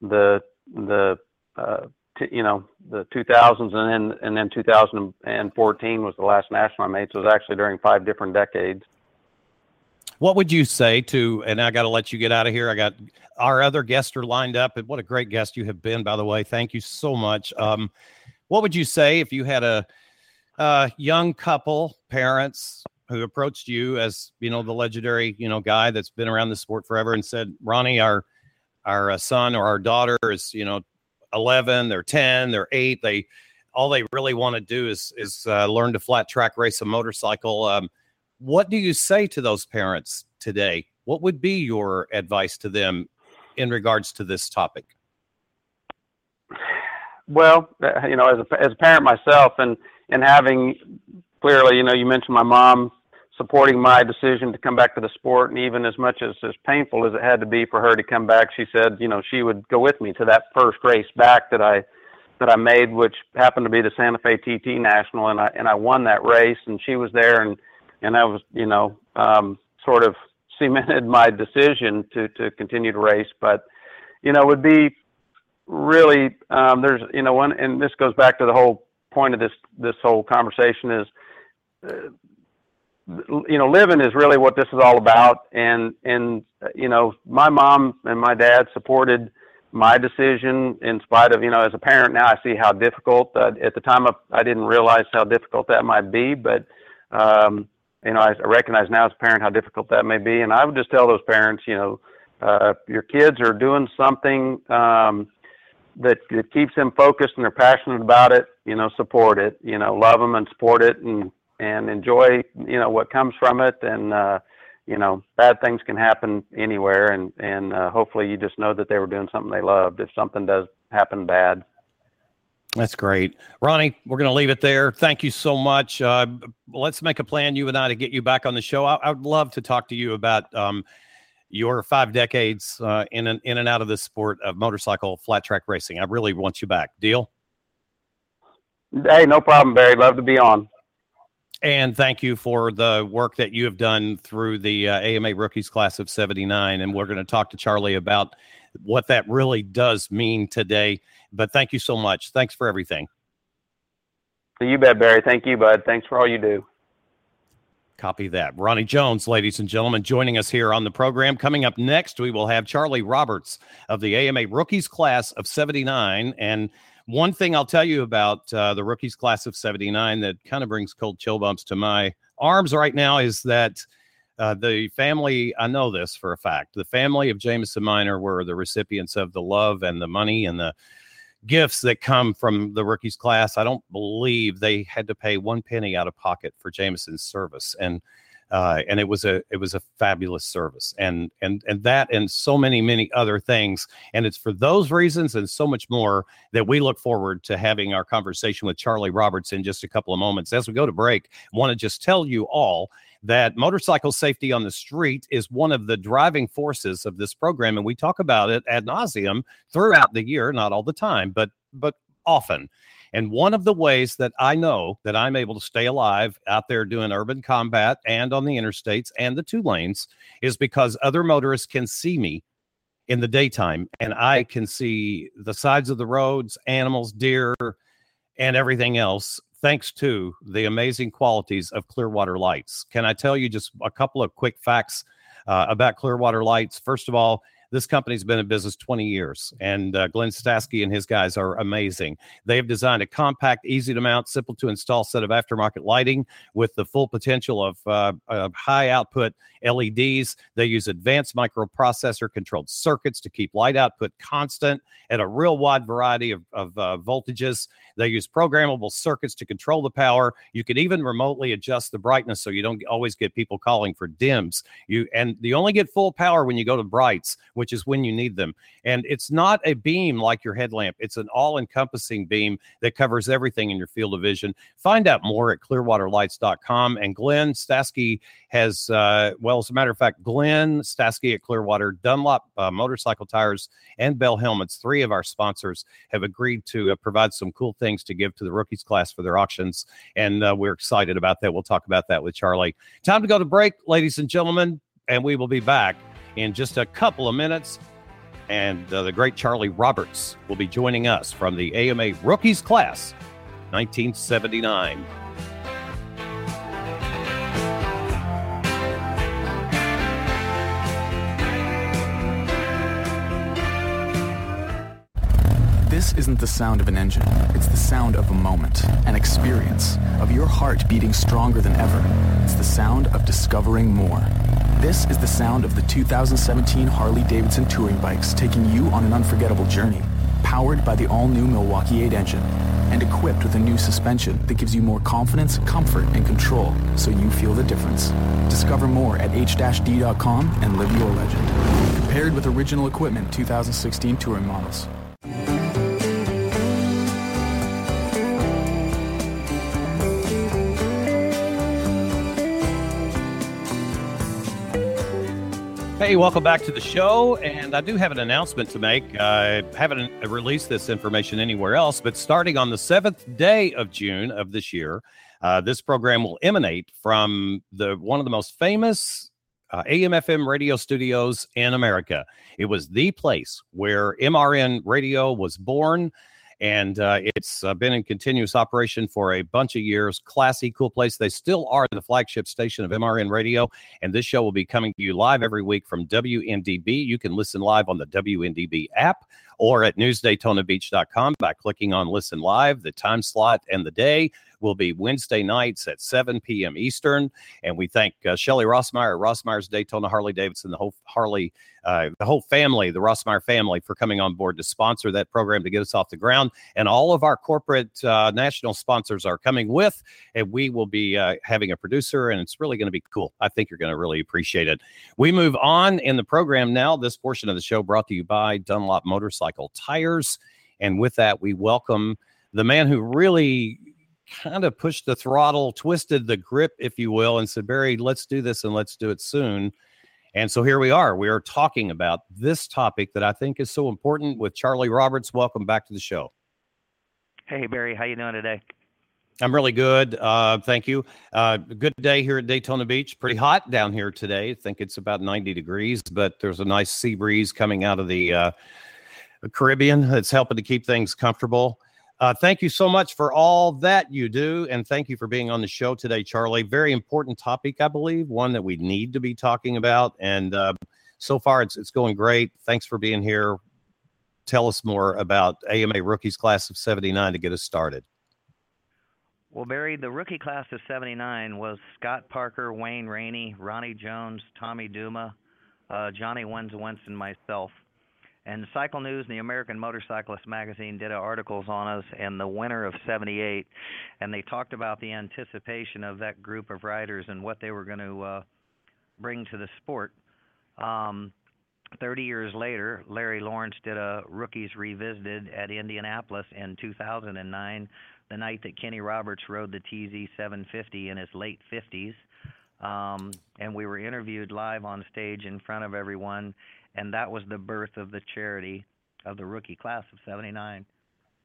the the uh, t- you know the 2000s, and then and then 2014 was the last national I made. So it was actually during five different decades.
What would you say to? And I got to let you get out of here. I got our other guests are lined up, and what a great guest you have been, by the way. Thank you so much. Um, what would you say if you had a, a young couple, parents, who approached you as you know the legendary you know guy that's been around the sport forever and said, Ronnie, our our uh, son or our daughter is you know 11 they're 10 they're 8 they all they really want to do is is uh, learn to flat track race a motorcycle. Um, what do you say to those parents today? What would be your advice to them in regards to this topic?
Well uh, you know as a, as a parent myself and and having clearly you know you mentioned my mom supporting my decision to come back to the sport. And even as much as as painful as it had to be for her to come back, she said, you know, she would go with me to that first race back that I that I made, which happened to be the Santa Fe TT National, and I and I won that race. And she was there, and and I was, you know, um, sort of cemented my decision to to continue to race. But you know, would be really um, there's you know one, and this goes back to the whole point of this this whole conversation is. Uh, you know, living is really what this is all about. And, and, you know, my mom and my dad supported my decision in spite of, you know, as a parent now, I see how difficult, uh, at the time I didn't realize how difficult that might be, but, um, you know, I recognize now as a parent how difficult that may be. And I would just tell those parents, you know, uh, your kids are doing something, um, that, that keeps them focused and they're passionate about it, you know, support it, you know, love them and support it and, and enjoy you know what comes from it and uh you know bad things can happen anywhere and and uh, hopefully you just know that they were doing something they loved. If something does happen bad.
That's great. Ronnie we're going to leave it there. Thank you so much. Uh, let's make a plan you and i to get you back on the show. I, I would love to talk to you about um, your five decades uh, in and in and out of the sport of motorcycle flat track racing. I really want you back. Deal?
Hey no problem barry. Love to be on
and thank you for the work that you have done through the uh, AMA Rookies Class of 79. And we're going to talk to Charlie about what that really does mean today. But thank you so much. Thanks for everything.
You bet, Barry. Thank you, bud. Thanks for all you do.
Copy that. Ronnie Jones, ladies and gentlemen, joining us here on the program. Coming up next, we will have Charlie Roberts of the AMA Rookies Class of 79. And one thing I'll tell you about uh, the rookies class of 79 that kind of brings cold chill bumps to my arms right now is that uh, the family, I know this for a fact, the family of Jamison Minor were the recipients of the love and the money and the gifts that come from the rookies class. I don't believe they had to pay one penny out of pocket for Jamison's service. And uh, and it was a it was a fabulous service. And and and that and so many many other things. And it's for those reasons and so much more that we look forward to having our conversation with charlie roberts in just a couple of moments. As we go to break I want to just tell you all that motorcycle safety on the street is one of the driving forces of this program. And we talk about it ad nauseum throughout the year not all the time but but often and one of the ways that I know that I'm able to stay alive out there doing urban combat and on the interstates and the two lanes is because other motorists can see me in the daytime and I can see the sides of the roads, animals, deer, and everything else thanks to the amazing qualities of Clearwater lights. Can I tell you just a couple of quick facts uh, about Clearwater lights? First of all, this company's been in business 20 years, and uh, Glenn Stasky and his guys are amazing. They have designed a compact, easy to mount, simple to install set of aftermarket lighting with the full potential of uh, high output LEDs. They use advanced microprocessor controlled circuits to keep light output constant at a real wide variety of, of uh, voltages. They use programmable circuits to control the power. You can even remotely adjust the brightness so you don't always get people calling for dims. You and you only get full power when you go to brights, which is when you need them. And it's not a beam like your headlamp. It's an all-encompassing beam that covers everything in your field of vision. Find out more at clearwaterlights.com. And Glenn Stasky has, uh, well, as a matter of fact, Glenn Stasky at Clearwater, Dunlop uh, motorcycle tires, and Bell helmets, three of our sponsors, have agreed to uh, provide some cool things to give to the rookies class for their auctions. And uh, we're excited about that. We'll talk about that with Charlie. Time to go to break, ladies and gentlemen, and we will be back in just a couple of minutes. And uh, the great Charlie Roberts will be joining us from the AMA Rookies Class 1979.
This isn't the sound of an engine. It's the sound of a moment, an experience, of your heart beating stronger than ever. It's the sound of discovering more. This is the sound of the 2017 Harley Davidson touring bikes taking you on an unforgettable journey. Powered by the all-new Milwaukee 8 engine and equipped with a new suspension that gives you more confidence, comfort, and control so you feel the difference. Discover more at h-d.com and live your legend. Compared with original equipment 2016 touring models.
Hey, welcome back to the show. And I do have an announcement to make. I haven't released this information anywhere else, but starting on the seventh day of June of this year, uh, this program will emanate from the one of the most famous uh, AM/FM radio studios in America. It was the place where MRN Radio was born and uh, it's uh, been in continuous operation for a bunch of years. Classy, cool place. They still are the flagship station of MRN Radio, and this show will be coming to you live every week from WNDB. You can listen live on the WNDB app or at newsdaytonabeach.com by clicking on Listen Live. The time slot and the day will be Wednesday nights at 7 p.m. Eastern. And we thank uh, Shelly Rossmeyer, Rossmeyer's Daytona Harley Davidson, the whole Harley, uh, the whole family, the Rossmeyer family, for coming on board to sponsor that program to get us off the ground. And all of our corporate uh, national sponsors are coming with, and we will be uh, having a producer, and it's really going to be cool. I think you're going to really appreciate it. We move on in the program now. This portion of the show brought to you by Dunlop Motorcycle Tires. And with that, we welcome the man who really kind of pushed the throttle, twisted the grip, if you will, and said, Barry, let's do this and let's do it soon. And so here we are. We are talking about this topic that I think is so important with Charlie Roberts. Welcome back to the show.
Hey Barry, how you doing today?
I'm really good. Uh, thank you. Uh, good day here at Daytona Beach. Pretty hot down here today. I think it's about 90 degrees, but there's a nice sea breeze coming out of the uh, Caribbean that's helping to keep things comfortable. Uh, thank you so much for all that you do. And thank you for being on the show today, Charlie. Very important topic, I believe, one that we need to be talking about. And uh, so far, it's, it's going great. Thanks for being here. Tell us more about AMA Rookies Class of 79 to get us started.
Well, Barry, the rookie class of 79 was Scott Parker, Wayne Rainey, Ronnie Jones, Tommy Duma, uh, Johnny Wens Wentz, and myself. And Cycle News and the American Motorcyclist magazine did articles on us in the winter of 78 and they talked about the anticipation of that group of riders and what they were going to uh, bring to the sport. Um, 30 years later, Larry Lawrence did a Rookies Revisited at Indianapolis in 2009, the night that Kenny Roberts rode the TZ 750 in his late 50s. Um, and we were interviewed live on stage in front of everyone and that was the birth of the charity of the rookie class of '79.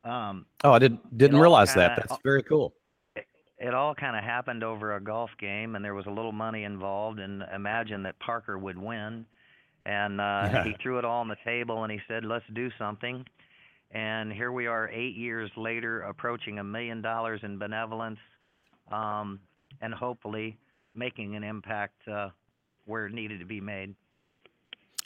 Um, oh, I didn't didn't realize kinda, that. That's very cool.
It, it all kind of happened over a golf game, and there was a little money involved. And imagine that Parker would win, and uh, yeah. he threw it all on the table, and he said, "Let's do something." And here we are, eight years later, approaching a million dollars in benevolence, um, and hopefully making an impact uh, where it needed to be made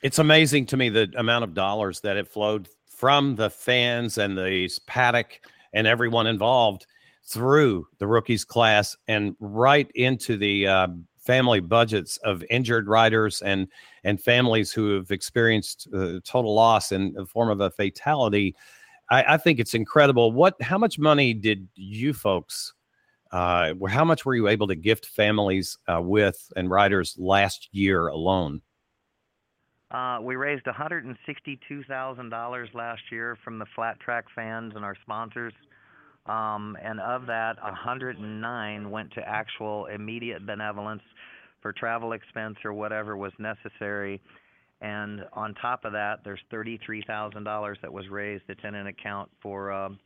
it's amazing to me the amount of dollars that it flowed from the fans and the paddock and everyone involved through the rookies class and right into the uh, family budgets of injured riders and and families who have experienced uh, total loss in the form of a fatality. I, I, think it's incredible. What? How much money did you folks? Uh, how much were you able to gift families uh, with and riders last year alone?
Uh, we raised $162,000 last year from the flat track fans and our sponsors. Um, and of that, 109 went to actual immediate benevolence for travel expense or whatever was necessary. And on top of that, there's $33,000 that was raised that's in an account for um,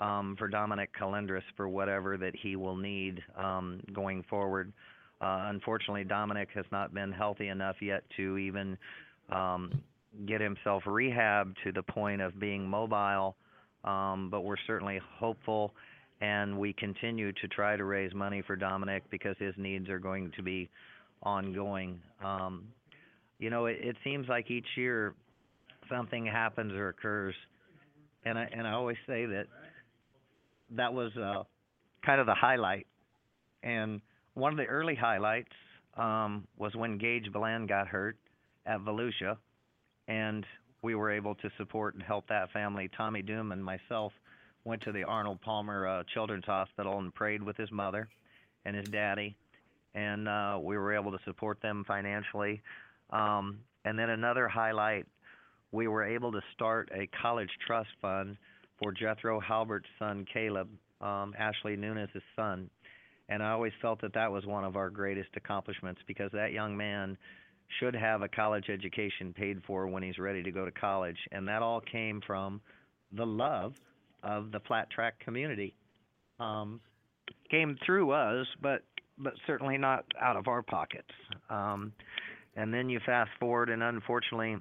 um, for Dominic Calendris for whatever that he will need going forward. Uh, unfortunately, Dominic has not been healthy enough yet to even um, get himself rehab to the point of being mobile. Um, but we're certainly hopeful, and we continue to try to raise money for Dominic because his needs are going to be ongoing. Um, you know, it, it seems like each year something happens or occurs, and I and I always say that that was uh, kind of the highlight. And one of the early highlights um, was when Gage Bland got hurt at Volusia, and we were able to support and help that family. Tommy Doom and myself went to the Arnold Palmer uh, Children's Hospital and prayed with his mother and his daddy, and uh, we were able to support them financially. Um, and then another highlight, we were able to start a college trust fund for Jethro Halbert's son Caleb, um, Ashley Nunes' son. And I always felt that that was one of our greatest accomplishments because that young man should have a college education paid for when he's ready to go to college. And that all came from the love of the flat track community. Um, came through us, but but certainly not out of our pockets. Um, and then you fast forward, and unfortunately,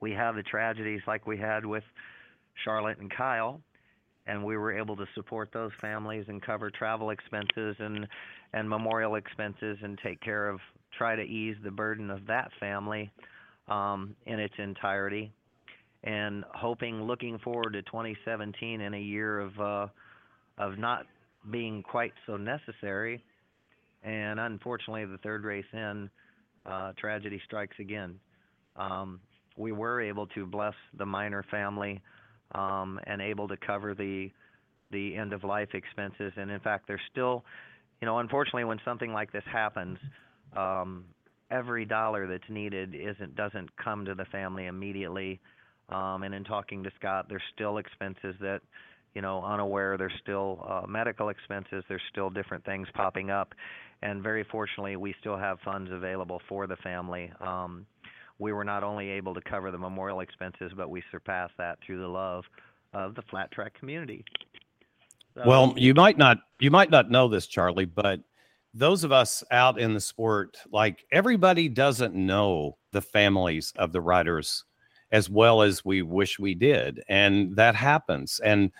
we have the tragedies like we had with Charlotte and Kyle, and we were able to support those families and cover travel expenses and and memorial expenses and take care of try to ease the burden of that family um, in its entirety. And hoping looking forward to 2017 in a year of uh, of not being quite so necessary. And unfortunately the third race in uh, tragedy strikes again. Um, we were able to bless the minor family um, and able to cover the the end of life expenses. And in fact, there's still, you know, unfortunately, when something like this happens, um, every dollar that's needed isn't doesn't come to the family immediately. Um, and in talking to Scott, there's still expenses that, you know, unaware. There's still uh, medical expenses. There's still different things popping up, and very fortunately, we still have funds available for the family. Um, we were not only able to cover the memorial expenses, but we surpassed that through the love of the flat track community.
So, well, you might not you might not know this, Charlie, but those of us out in the sport, like everybody doesn't know the families of the riders as well as we wish we did. And that happens. And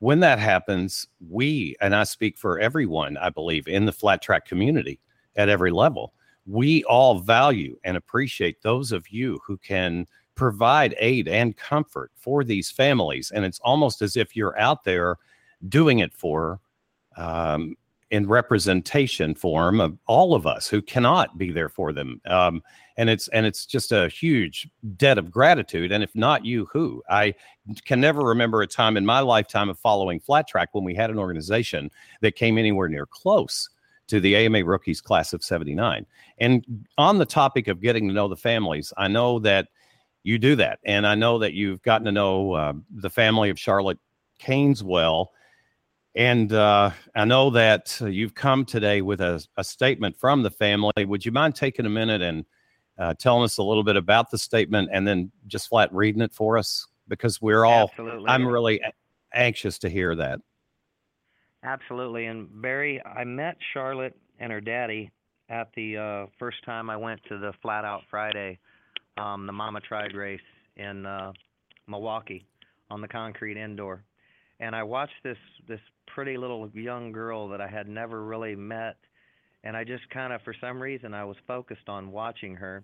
when that happens, we, and I speak for everyone, I believe, in the flat track community at every level, we all value and appreciate those of you who can provide aid and comfort for these families. And it's almost as if you're out there doing it for um, in representation form of all of us who cannot be there for them. Um, and it's and it's just a huge debt of gratitude. And if not you, who? I can never remember a time in my lifetime of following flat track when we had an organization that came anywhere near close to the AMA rookies class of 79. And on the topic of getting to know the families, I know that you do that. And I know that you've gotten to know uh, the family of Charlotte Kainz well. And uh, I know that uh, you've come today with a, a, statement from the family. Would you mind taking a minute and uh, telling us a little bit about the statement and then just flat reading it for us? Because we're all,
Absolutely.
I'm really anxious to hear that.
Absolutely. And Barry, I met Charlotte and her daddy at the uh, first time I went to the Flat Out Friday, um, the Mama Tried race in uh, Milwaukee on the concrete indoor. And I watched this this pretty little young girl that I had never really met, and I just kind of for some reason I was focused on watching her,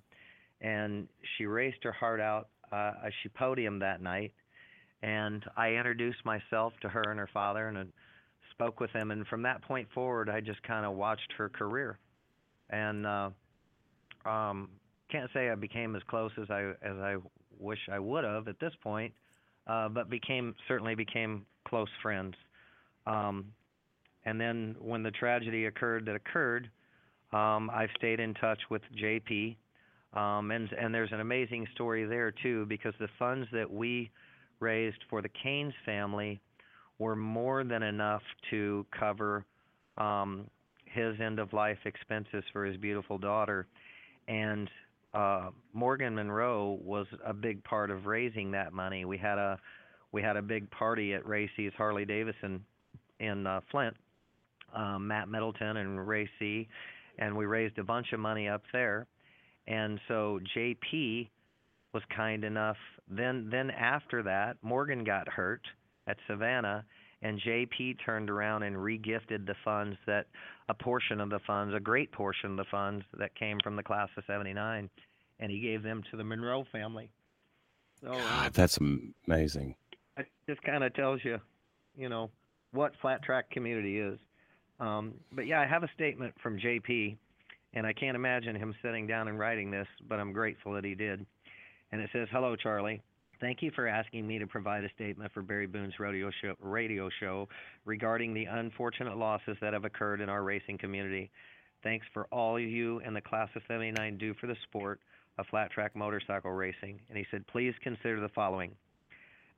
and she raced her heart out. Uh, she podiumed that night, and I introduced myself to her and her father, and spoke with them. and from that point forward, I just kind of watched her career, and uh, um, can't say I became as close as I as I wish I would have at this point, uh, but became certainly became close friends. Um, and then when the tragedy occurred that occurred, um, I've stayed in touch with JP, um, and and there's an amazing story there too because the funds that we raised for the Kainz family were more than enough to cover um, his end of life expenses for his beautiful daughter. And uh, Morgan Monroe was a big part of raising that money. We had a we had a big party at Ray C's Harley Davidson in uh, Flint, um, Matt Middleton and Ray C, and we raised a bunch of money up there. And so JP was kind enough. Then then after that, Morgan got hurt at Savannah, and JP turned around and regifted the funds that a portion of the funds, a great portion of the funds that came from the class of 79, and he gave them to the Monroe family.
So, uh, God, that's amazing.
It just kind of tells you, you know, what flat track community is. Um, but yeah, I have a statement from JP, And I can't imagine him sitting down and writing this, but I'm grateful that he did. And it says, Hello, Charlie. Thank you for asking me to provide a statement for Barry Boone's show, radio show regarding the unfortunate losses that have occurred in our racing community. Thanks for all of you and the Class of 79 do for the sport of flat track motorcycle racing. And he said, Please consider the following.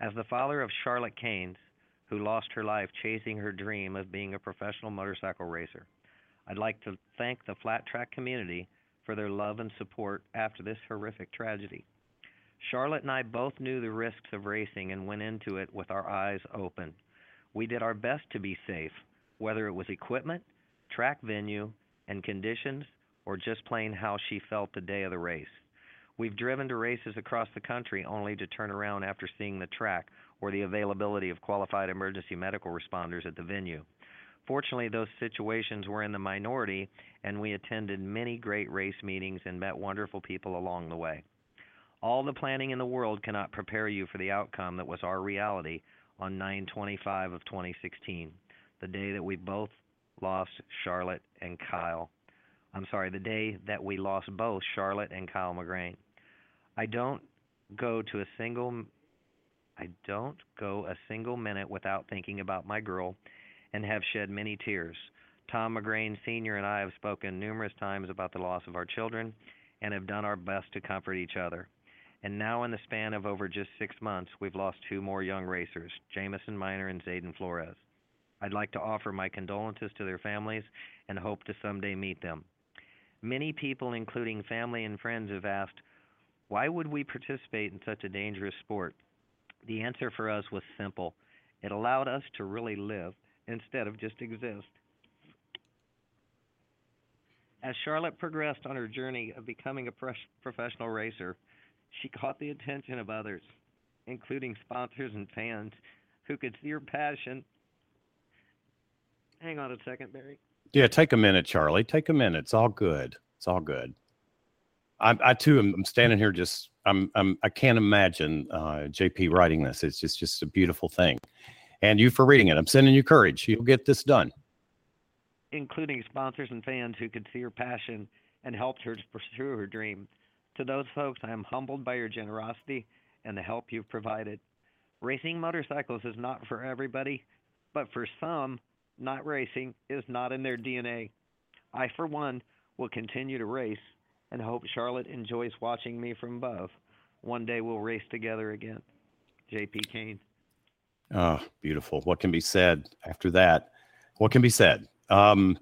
As the father of Charlotte Kainz, who lost her life chasing her dream of being a professional motorcycle racer, I'd like to thank the flat track community for their love and support after this horrific tragedy. Charlotte and I both knew the risks of racing and went into it with our eyes open. We did our best to be safe, whether it was equipment, track venue, and conditions, or just plain how she felt the day of the race. We've driven to races across the country only to turn around after seeing the track or the availability of qualified emergency medical responders at the venue. Fortunately, those situations were in the minority, and we attended many great race meetings and met wonderful people along the way. All the planning in the world cannot prepare you for the outcome that was our reality on 925 of 2016, the day that we both lost Charlotte and Kyle. I'm sorry, the day that we lost both Charlotte and Kyle McGrane. I don't go to a single I don't go a single minute without thinking about my girl and have shed many tears. Tom McGrane Sr. and I have spoken numerous times about the loss of our children and have done our best to comfort each other. And now, in the span of over just six months, we've lost two more young racers, Jamison Minor and Zaden Florez. I'd like to offer my condolences to their families and hope to someday meet them. Many people, including family and friends, have asked, why would we participate in such a dangerous sport? The answer for us was simple it allowed us to really live instead of just exist. As Charlotte progressed on her journey of becoming a professional racer, she caught the attention of others, including sponsors and fans who could see her passion. Hang on a second, Barry.
Yeah, take a minute, Charlie. Take a minute. It's all good. It's all good. I, I too am I'm standing here just I'm, I'm I can't imagine uh, JP writing this. It's just just a beautiful thing, and you for reading it. I'm sending you courage. You'll get this done.
Including sponsors and fans who could see her passion and helped her to pursue her dream. To those folks, I am humbled by your generosity and the help you've provided. Racing motorcycles is not for everybody, but for some, not racing is not in their DNA. I, for one, will continue to race and hope Charlotte enjoys watching me from above. One day we'll race together again. JP Kane.
Oh, beautiful. What can be said after that? What can be said? Um.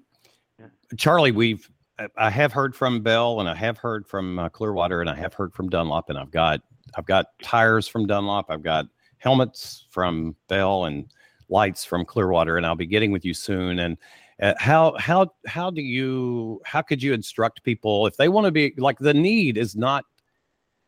Charlie, we've I have heard from Bell and I have heard from uh, Clearwater and I have heard from Dunlop and I've got I've got tires from Dunlop. I've got helmets from Bell and lights from Clearwater and I'll be getting with you soon and uh, how how how do you how could you instruct people if they want to be like the need is not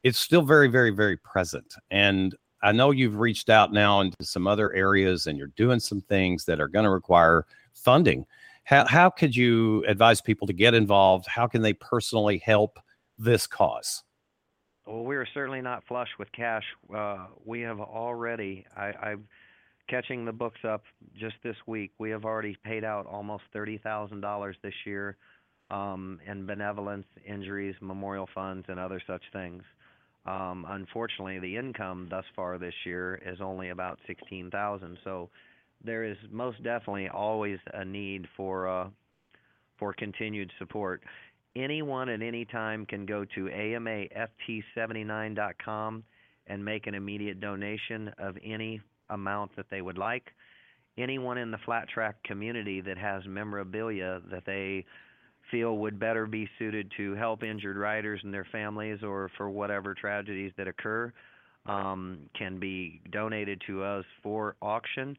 it's still very very very present. And i know you've reached out now into some other areas and you're doing some things that are going to require funding. How, how could you advise people to get involved? How can they personally help this cause?
Well we are certainly not flush with cash. Uh, we have already I, i've catching the books up just this week, we have already paid out almost thirty thousand dollars this year um, in benevolence, injuries, memorial funds, and other such things. Um, unfortunately, the income thus far this year is only about sixteen thousand. So there is most definitely always a need for uh, for continued support. Anyone at any time can go to amaft79.com and make an immediate donation of any amount that they would like. Anyone in the flat track community that has memorabilia that they feel would better be suited to help injured riders and their families or for whatever tragedies that occur um, can be donated to us for auction.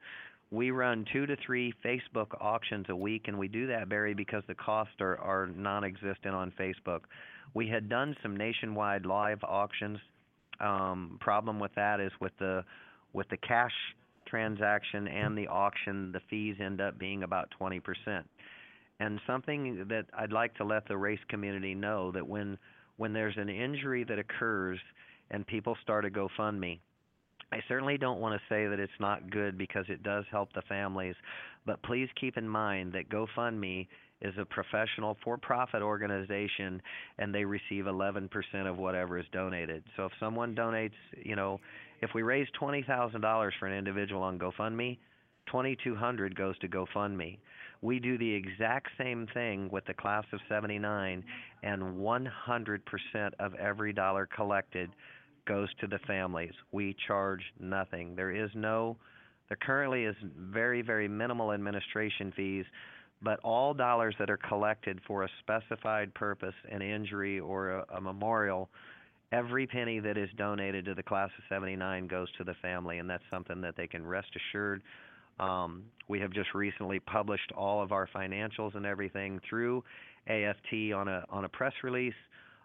We run two to three Facebook auctions a week, and we do that, Barry, because the costs are, are non existent on Facebook. We had done some nationwide live auctions. Um, problem with that is with the with the cash transaction and the auction, the fees end up being about 20%. And something that I'd like to let the race community know that when when there's an injury that occurs and people start a GoFundMe, I certainly don't want to say that it's not good because it does help the families, but please keep in mind that GoFundMe is a professional for-profit organization and they receive 11% of whatever is donated. So if someone donates, you know, if we raise $20,000 for an individual on GoFundMe, 2200 goes to GoFundMe. We do the exact same thing with the class of 79 and 100% of every dollar collected goes to the families. We charge nothing. There is no there currently is very very minimal administration fees but all dollars that are collected for a specified purpose, an injury or a, a, memorial, every penny that is donated to the class of 79 goes to the family, and that's something that they can rest assured. Um, we have just recently published all of our financials and everything through AFT on a on a press release.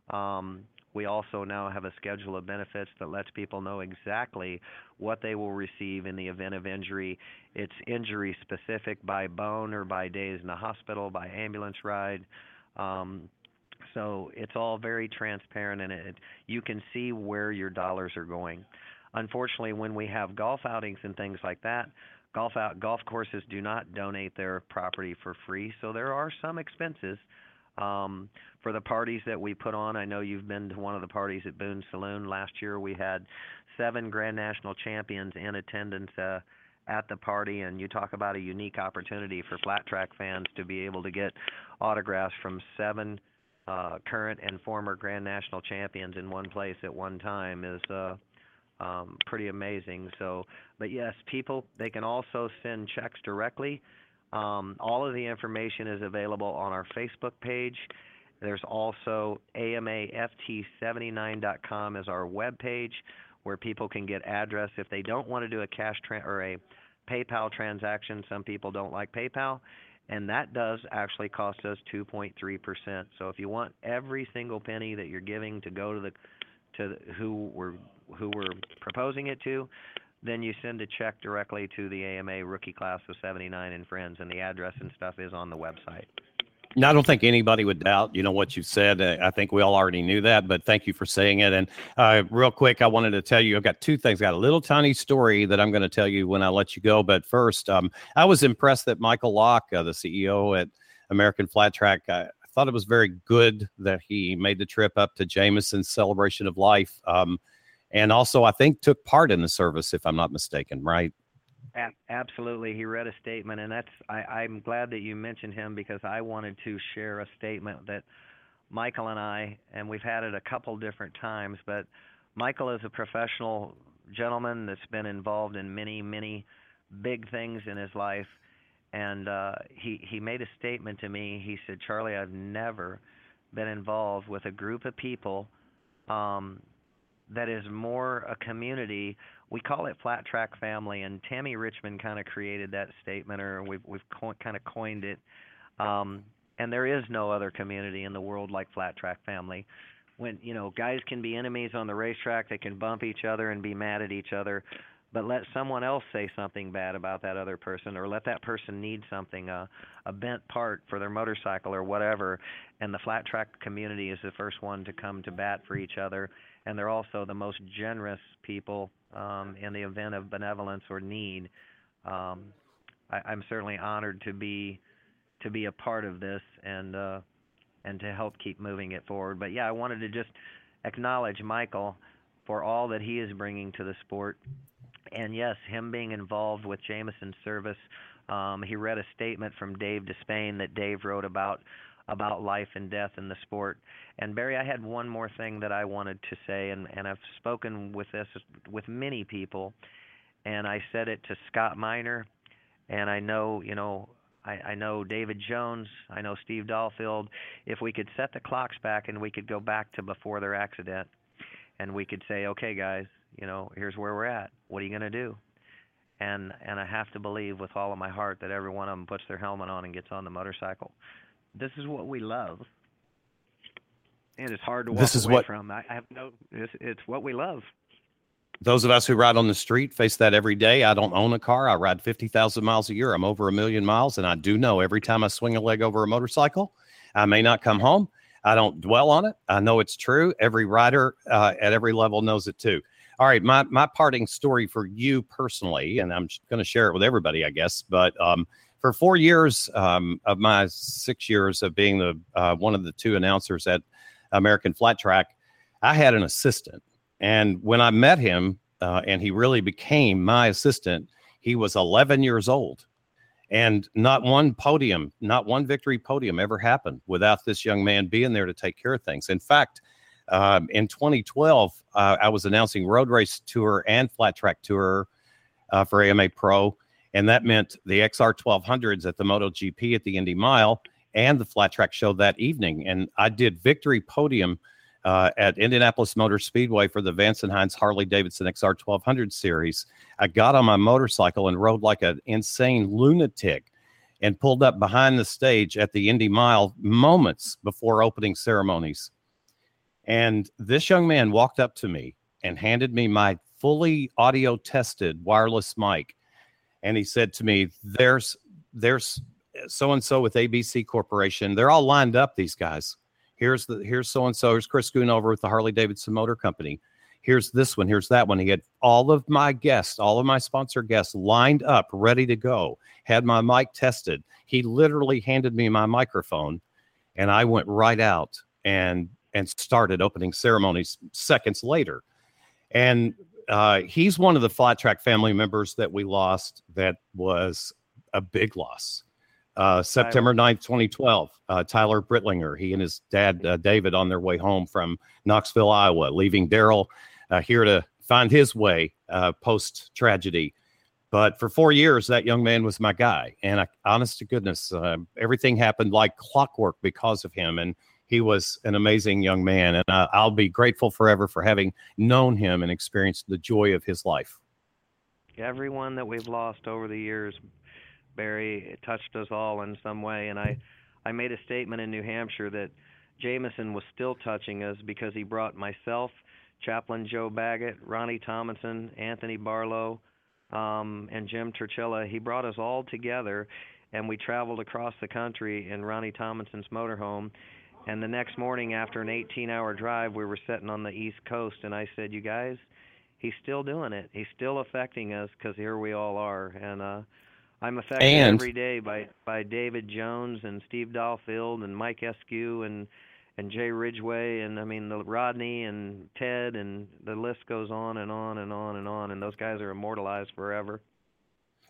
Um, we also now have a schedule of benefits that lets people know exactly what they will receive in the event of injury. It's injury specific by bone or by days in the hospital, by ambulance ride. Um, so it's all very transparent and it, you can see where your dollars are going. Unfortunately, when we have golf outings and things like that, golf out golf courses do not donate their property for free, so there are some expenses um, for the parties that we put on. I know you've been to one of the parties at Boone Saloon last year. We had seven Grand National champions in attendance uh, at the party, and you talk about a unique opportunity for flat track fans to be able to get autographs from seven uh, current and former Grand National champions in one place at one time is uh, um, pretty amazing. So, but yes, people they can also send checks directly um, all of the information is available on our Facebook page. There's also amaft79.com as our web page where people can get address if they don't want to do a cash tra- or a PayPal transaction. Some people don't like PayPal, and that does actually cost us 2.3%. So if you want every single penny that you're giving to go to the to the, who we're who we're proposing it to, then you send a check directly to the AMA rookie class of 79 and friends, and the address and stuff is on the website.
Now, I don't think anybody would doubt, you know, what you've said. Uh, I think we all already knew that, but thank you for saying it. And uh, real quick, I wanted to tell you, I've got two things. I got a little tiny story that I'm going to tell you when I let you go. But first, um, I was impressed that Michael Lock, uh, the CEO at American Flat Track, uh, I thought it was very good that he made the trip up to Jamison's celebration of life. Um, and also I think took part in the service, if I'm not mistaken, right?
Absolutely, he read a statement, and that's I, I'm glad that you mentioned him because I wanted to share a statement that Michael and I, and we've had it a couple different times, but Michael is a professional gentleman that's been involved in many, many big things in his life, and uh, he he made a statement to me. He said, "Charlie, I've never been involved with a group of people um, that is more a community. We call it Flat Track Family, and Tammy Richmond kind of created that statement, or we've we've co- kind of coined it. Um, and there is no other community in the world like Flat Track Family. When you know guys can be enemies on the racetrack, they can bump each other and be mad at each other, but let someone else say something bad about that other person, or let that person need something, a a bent part for their motorcycle or whatever, and the flat track community is the first one to come to bat for each other and they're also the most generous people um, in the event of benevolence or need. Um, I, I'm certainly honored to be to be a part of this and uh, and to help keep moving it forward. But yeah, I wanted to just acknowledge Michael for all that he is bringing to the sport, and yes, him being involved with Jamison's service. Um, he read a statement from Dave Despain that Dave wrote about about life and death in the sport. And Barry, I had one more thing that I wanted to say, and, and I've spoken with this with many people, and I said it to Scott Minor, and I know, you know, I, I know David Jones, I know Steve Dahlfield. If we could set the clocks back and we could go back to before their accident, and we could say, okay, guys, you know, here's where we're at. What are you going to do? And and I have to believe with all of my heart that every one of them puts their helmet on and gets on the motorcycle this is what we love, and it's hard to walk
this is
away
what,
from. I, I have no. It's, it's what we love.
Those of us who ride on the street face that every day. I don't own a car. I ride fifty thousand miles a year. I'm over a million miles, and I do know every time I swing a leg over a motorcycle, I may not come home. I don't dwell on it. I know it's true. Every rider uh, at every level knows it too. All right, my my parting story for you personally, and I'm going to share it with everybody, I guess. But um, for four years um, of my six years of being the uh, one of the two announcers at American Flat Track, I had an assistant, and when I met him, uh, and he really became my assistant, he was 11 years old, and not one podium, not one victory podium ever happened without this young man being there to take care of things. In fact. Um, in 2012, uh, I was announcing road race tour and flat track tour uh, for AMA Pro, and that meant the XR 1200s at the MotoGP at the Indy Mile and the flat track show that evening. And I did victory podium uh, at Indianapolis Motor Speedway for the Vance and Hines Harley Davidson XR 1200 series. I got on my motorcycle and rode like an insane lunatic and pulled up behind the stage at the Indy Mile moments before opening ceremonies. And this young man walked up to me and handed me my fully audio tested wireless mic and he said to me, "There's there's so and so with ABC Corporation. They're all lined up. These guys. Here's the here's so and so. Here's Chris Schoonover with the Harley Davidson Motor Company. Here's this one. Here's that one. He had all of my guests, all of my sponsor guests lined up, ready to go. Had my mic tested. He literally handed me my microphone, and I went right out and and started opening ceremonies seconds later. And uh, he's one of the flat track family members that we lost that was a big loss. Uh, September 9th, 2012, uh, Tyler Brittlinger, he and his dad, uh, David, on their way home from Knoxville, Iowa, leaving Daryl uh, here to find his way uh, post tragedy. But for four years, that young man was my guy. And I, honest to goodness, everything happened like clockwork because of him. And he was an amazing young man, and uh, I'll be grateful forever for having known him and experienced the joy of his life.
Everyone that we've lost over the years, Barry, touched us all in some way, and I, I made a statement in New Hampshire that Jamison was still touching us because he brought myself, Chaplain Joe Baggett, Ronnie Tomlinson, Anthony Barlow, um, and Jim Turchilla. He brought us all together, and we traveled across the country in Ronnie Tomlinson's motorhome and the next morning, after an 18 hour drive, we were sitting on the East Coast, and I said, You guys, he's still doing it. He's still affecting us because here we all are. And uh, I'm affected
and,
every day by, by David Jones and Steve Dahlfield and Mike Eskew and and Jay Ridgway and I mean the Rodney and Ted and the list goes on and on and on and on and those guys are immortalized forever.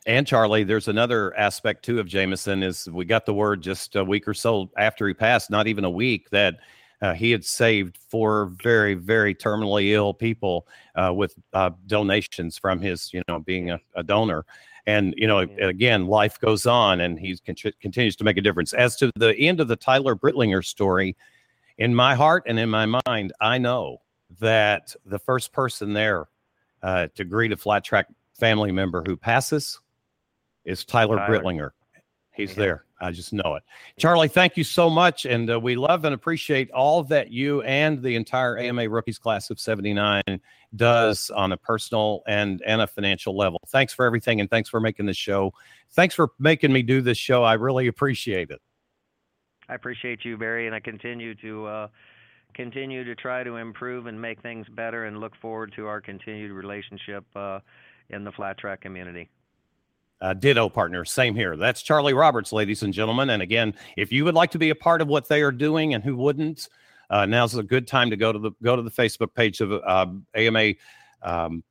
And Charlie, there's another aspect too of Jamison is we got the word just a week or so after he passed, not even a week, that uh, he had saved four very, very terminally ill people uh, with uh, donations from his, you know, being a, a donor. And you know, yeah. again, life goes on, and he con- continues to make a difference. As to the end of the Tyler Brittlinger story, in my heart and in my mind, I know that the first person there uh, to greet a flat track family member who passes is Tyler, Tyler. Brittlinger. He's yeah. there. I just know it. Charlie, thank you so much. And uh, we love and appreciate all that you and the entire AMA Rookies class of 79 does on a personal and, and a financial level. Thanks for everything. And thanks for making this show. Thanks for making me do this show. I really appreciate it.
I appreciate you, Barry. And I continue to, uh, continue to try to improve and make things better and look forward to our continued relationship uh, in the flat track community.
Uh, ditto partner, same here. That's Charlie Roberts, ladies and gentlemen. And again, if you would like to be a part of what they are doing, and who wouldn't, uh, now's a good time to go to the go to the Facebook page of uh, AMA um,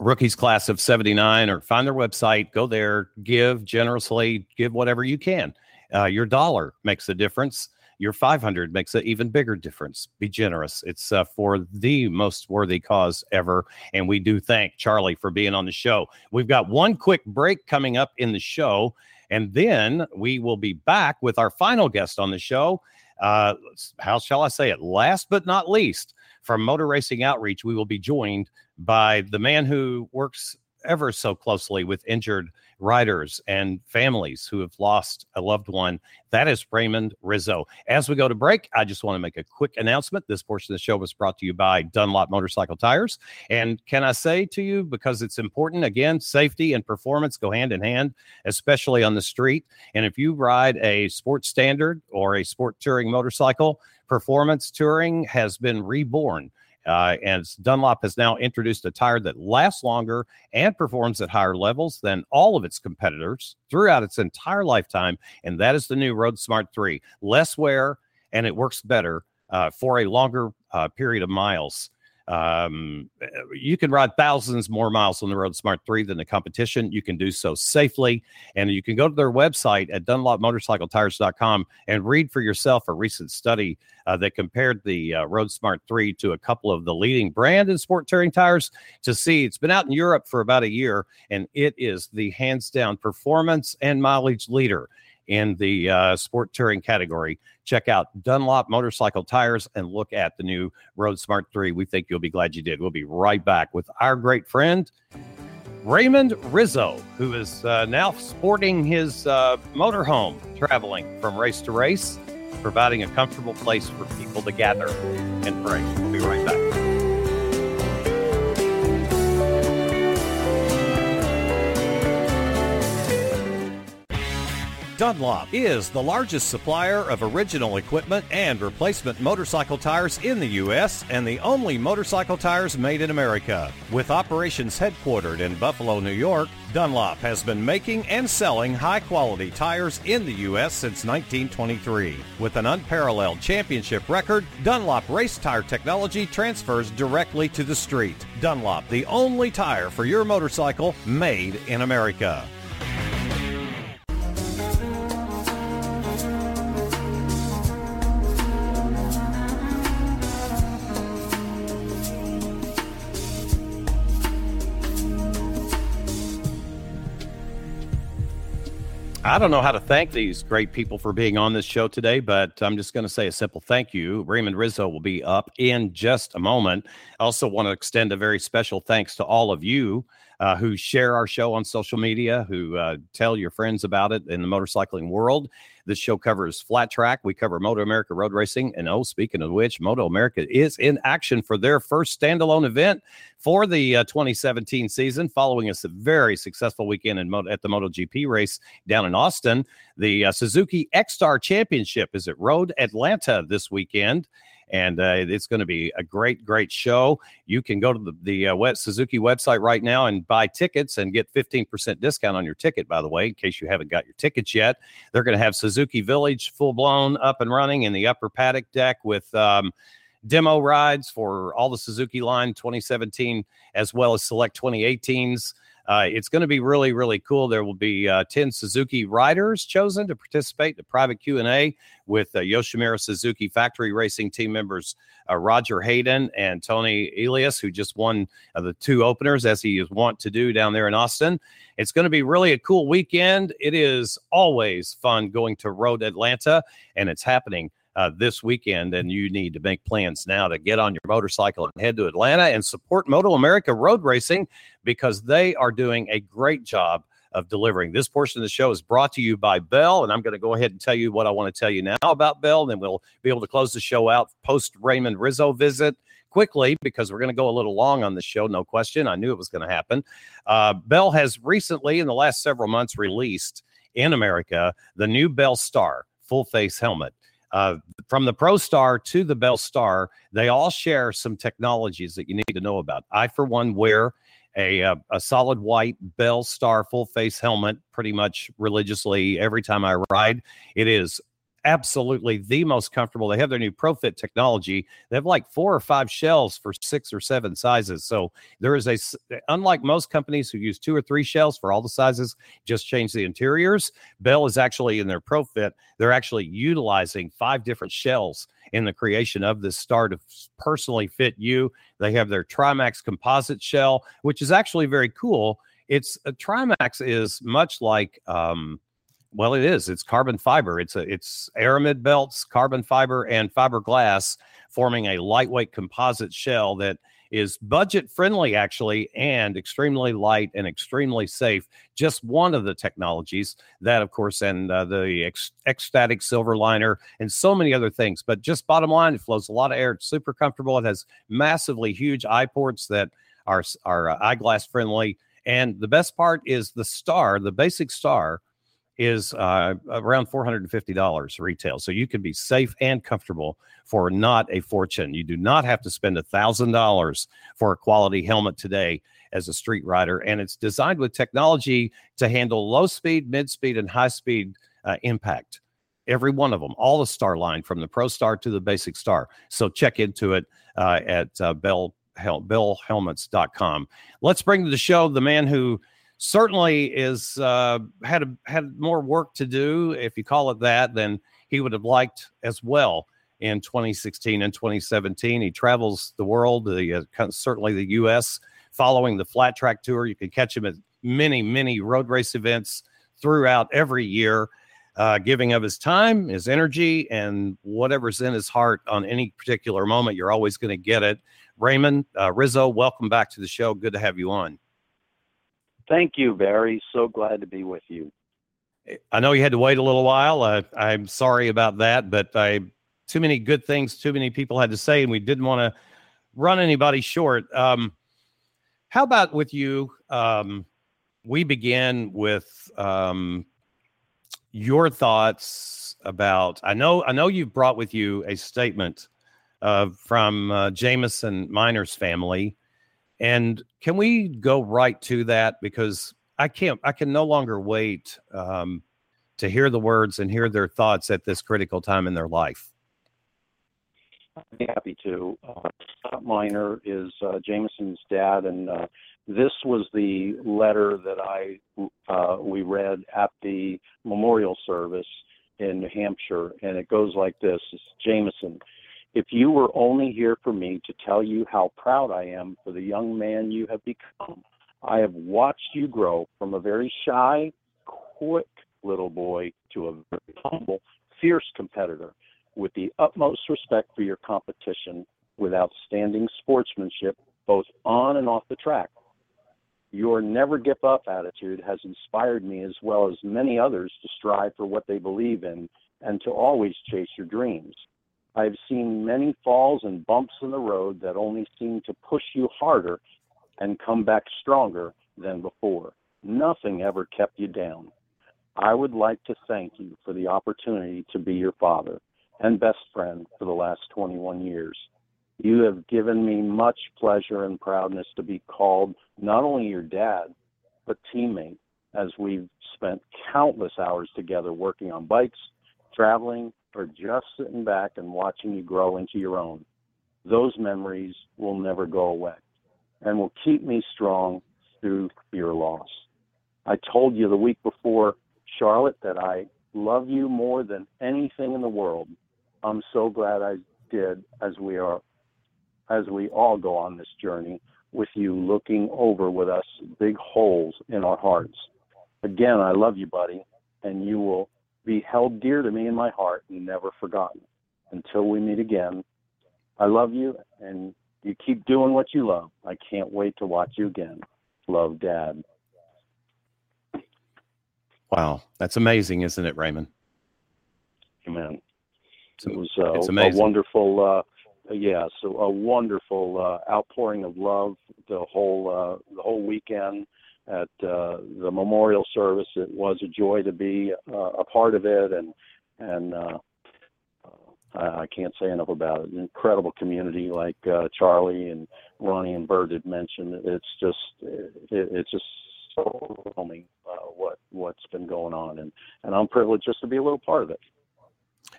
Rookies Class of '79, or find their website. Go there, give generously, give whatever you can. Uh, your dollar makes a difference your 500 makes an even bigger difference. Be generous. It's uh, for the most worthy cause ever. And we do thank Charlie for being on the show. We've got one quick break coming up in the show. And then we will be back with our final guest on the show. Uh, how shall I say it? Last but not least, from Motor Racing Outreach, we will be joined by the man who works ever so closely with injured riders and families who have lost a loved one. That is Raymond Rizzo. As we go to break, I just want to make a quick announcement. This portion of the show was brought to you by Dunlop Motorcycle Tires. And can I say to you, because it's important, again, safety and performance go hand in hand, especially on the street. And if you ride a sports standard or a sport touring motorcycle, performance touring has been reborn Uh, and Dunlop has now introduced a tire that lasts longer and performs at higher levels than all of its competitors throughout its entire lifetime. And that is the new Road Smart 3. Less wear, and it works better uh, for a longer uh, period of miles. Um, you can ride thousands more miles on the Road Smart 3 than the competition. You can do so safely. And you can go to their website at dunlopmotorcycletires.com and read for yourself a recent study uh, that compared the uh, Road Smart 3 to a couple of the leading brand and sport touring tires to see it's been out in Europe for about a year and it is the hands down performance and mileage leader in the uh, sport touring category. Check out Dunlop Motorcycle Tires and look at the new Road Smart 3. We think you'll be glad you did. We'll be right back with our great friend, Raymond Rizzo, who is uh, now sporting his uh, motorhome, traveling from race to race, providing a comfortable place for people to gather and pray. We'll be right back. Dunlop is the largest supplier of original equipment and replacement motorcycle tires in the U.S. and the only motorcycle tires made in America. With operations headquartered in Buffalo, New York, Dunlop has been making and selling high quality tires in the U.S. since 1923. With an unparalleled championship record, Dunlop race tire technology transfers directly to the street. Dunlop, the only tire for your motorcycle made in America. I don't know how to thank these great people for being on this show today, but I'm just going to say a simple thank you. Raymond Rizzo will be up in just a moment. I also want to extend a very special thanks to all of you uh, who share our show on social media, who uh, tell your friends about it in the motorcycling world. This show covers flat track. We cover Moto America road racing. And oh, speaking of which, Moto America is in action for their first standalone event for the uh, 2017 season, following a very successful weekend in at the MotoGP race down in Austin. The uh, Suzuki X Star Championship is at Road Atlanta this weekend and uh, it's going to be a great, great show. You can go to the, the uh, Suzuki website right now and buy tickets and get 15% discount on your ticket, by the way, in case you haven't got your tickets yet. They're going to have Suzuki Village full blown up and running in the upper paddock deck with. Um, demo rides for all the Suzuki line 2017 as well as select 2018s. Uh, it's going to be really, really cool. There will be uh, 10 Suzuki riders chosen to participate in the private Q&A with uh, Yoshimura Suzuki factory racing team members uh, Roger Hayden and Toni Elias, who just won uh, the two openers as he is wont to do down there in Austin. It's going to be really a cool weekend. It is always fun going to Road Atlanta, and it's happening uh, this weekend, and you need to make plans now to get on your motorcycle and head to Atlanta and support Moto America Road Racing because they are doing a great job of delivering. This portion of the show is brought to you by Bell, and I'm going to go ahead and tell you what I want to tell you now about Bell. Then we'll be able to close the show out post Raymond Rizzo visit quickly because we're going to go a little long on the show, no question. I knew it was going to happen. Uh, Bell has recently, in the last several months, released in America the new Bell Star full face helmet. Uh, from the Pro Star to the Bell Star, they all share some technologies that you need to know about. I, for one, wear a, a, uh, a solid white Bell Star full face helmet pretty much religiously every time I ride. It is absolutely the most comfortable. They have their new ProFit technology. They have like four or five shells for six or seven sizes. So there is a, unlike most companies who use two or three shells for all the sizes, just change the interiors. Bell is actually in their ProFit, they're actually utilizing five different shells in the creation of this star to personally fit you. They have their Trimax composite shell, which is actually very cool. It's a Trimax is much like, um, well, it is. It's carbon fiber. It's a it's aramid belts, carbon fiber, and fiberglass forming a lightweight composite shell that is budget friendly actually and extremely light and extremely safe just one of the technologies that of course and uh, the X, X-Static silver liner and so many other things but just bottom line it flows a lot of air it's super comfortable it has massively huge eye ports that are are uh, eyeglass friendly and the best part is the star the basic star is uh, around $450 retail. So you can be safe and comfortable for not a fortune. You do not have to spend $1,000 for a quality helmet today as a street rider. And it's designed with technology to handle low speed, mid speed, and high speed uh, impact. Every one of them, all the star line from the Pro Star to the Basic Star. So check into it uh, at uh, Bell, Hel- bellhelmets.com. Let's bring to the show the man who certainly is uh, had a, had more work to do, if you call it that, than he would have liked as well in 2016 and 2017. He travels the world, the uh, certainly the U.S. Following the flat track tour, you can catch him at many, many road race events throughout every year, uh, giving of his time, his energy, and whatever's in his heart on any particular moment. You're always going to get it. Raymond uh, Rizzo, welcome back to the show. Good to have you on.
Thank you, Barry. So glad to be with you.
I know you had to wait a little while. Uh, I'm sorry about that, but I too many good things, too many people had to say, and we didn't want to run anybody short. Um, how about with you? Um, we begin with um, your thoughts about. I know, I know you've brought with you a statement uh, from uh, Jamison Minor's family and can we go right to that because I can't, I can no longer wait um, to hear the words and hear their thoughts at this critical time in their life.
I'd be happy to. Uh, Scott Minor is uh, Jamison's dad, and uh, this was the letter that I uh, we read at the memorial service in New Hampshire, and it goes like this: it's Jamison, if you were only here for me to tell you how proud I am for the young man you have become, I have watched you grow from a very shy, quick little boy to a very humble, fierce competitor with the utmost respect for your competition, with outstanding sportsmanship both on and off the track. Your never give up attitude has inspired me as well as many others to strive for what they believe in and to always chase your dreams. I've seen many falls and bumps in the road that only seem to push you harder and come back stronger than before. Nothing ever kept you down. I would like to thank you for the opportunity to be your father and best friend for the last 21 years. You have given me much pleasure and proudness to be called not only your dad, but teammate, as we've spent countless hours together working on bikes, traveling, or just sitting back and watching you grow into your own. Those memories will never go away and will keep me strong through your loss. I told you the week before, Charlotte, that I love you more than anything in the world. I'm so glad I did as we are as we all go on this journey with you looking over with us big holes in our hearts. Again, I love you, buddy, and you will be held dear to me in my heart and never forgotten. Until we meet again, I love you and you keep doing what you love. I can't wait to watch you again. Love, Dad.
Wow, that's amazing, isn't it, Raymond?
Amen. It was uh, a wonderful, uh, yeah, so a wonderful uh, outpouring of love the whole uh, the whole weekend at uh, the memorial service. It was a joy to be uh, a part of it, and and uh, I, I can't say enough about it. An incredible community, like uh, Charlie and Ronnie and Bert had mentioned. It's just it, it's just so overwhelming uh, what what's been going on, and and I'm privileged just to be a little part of it.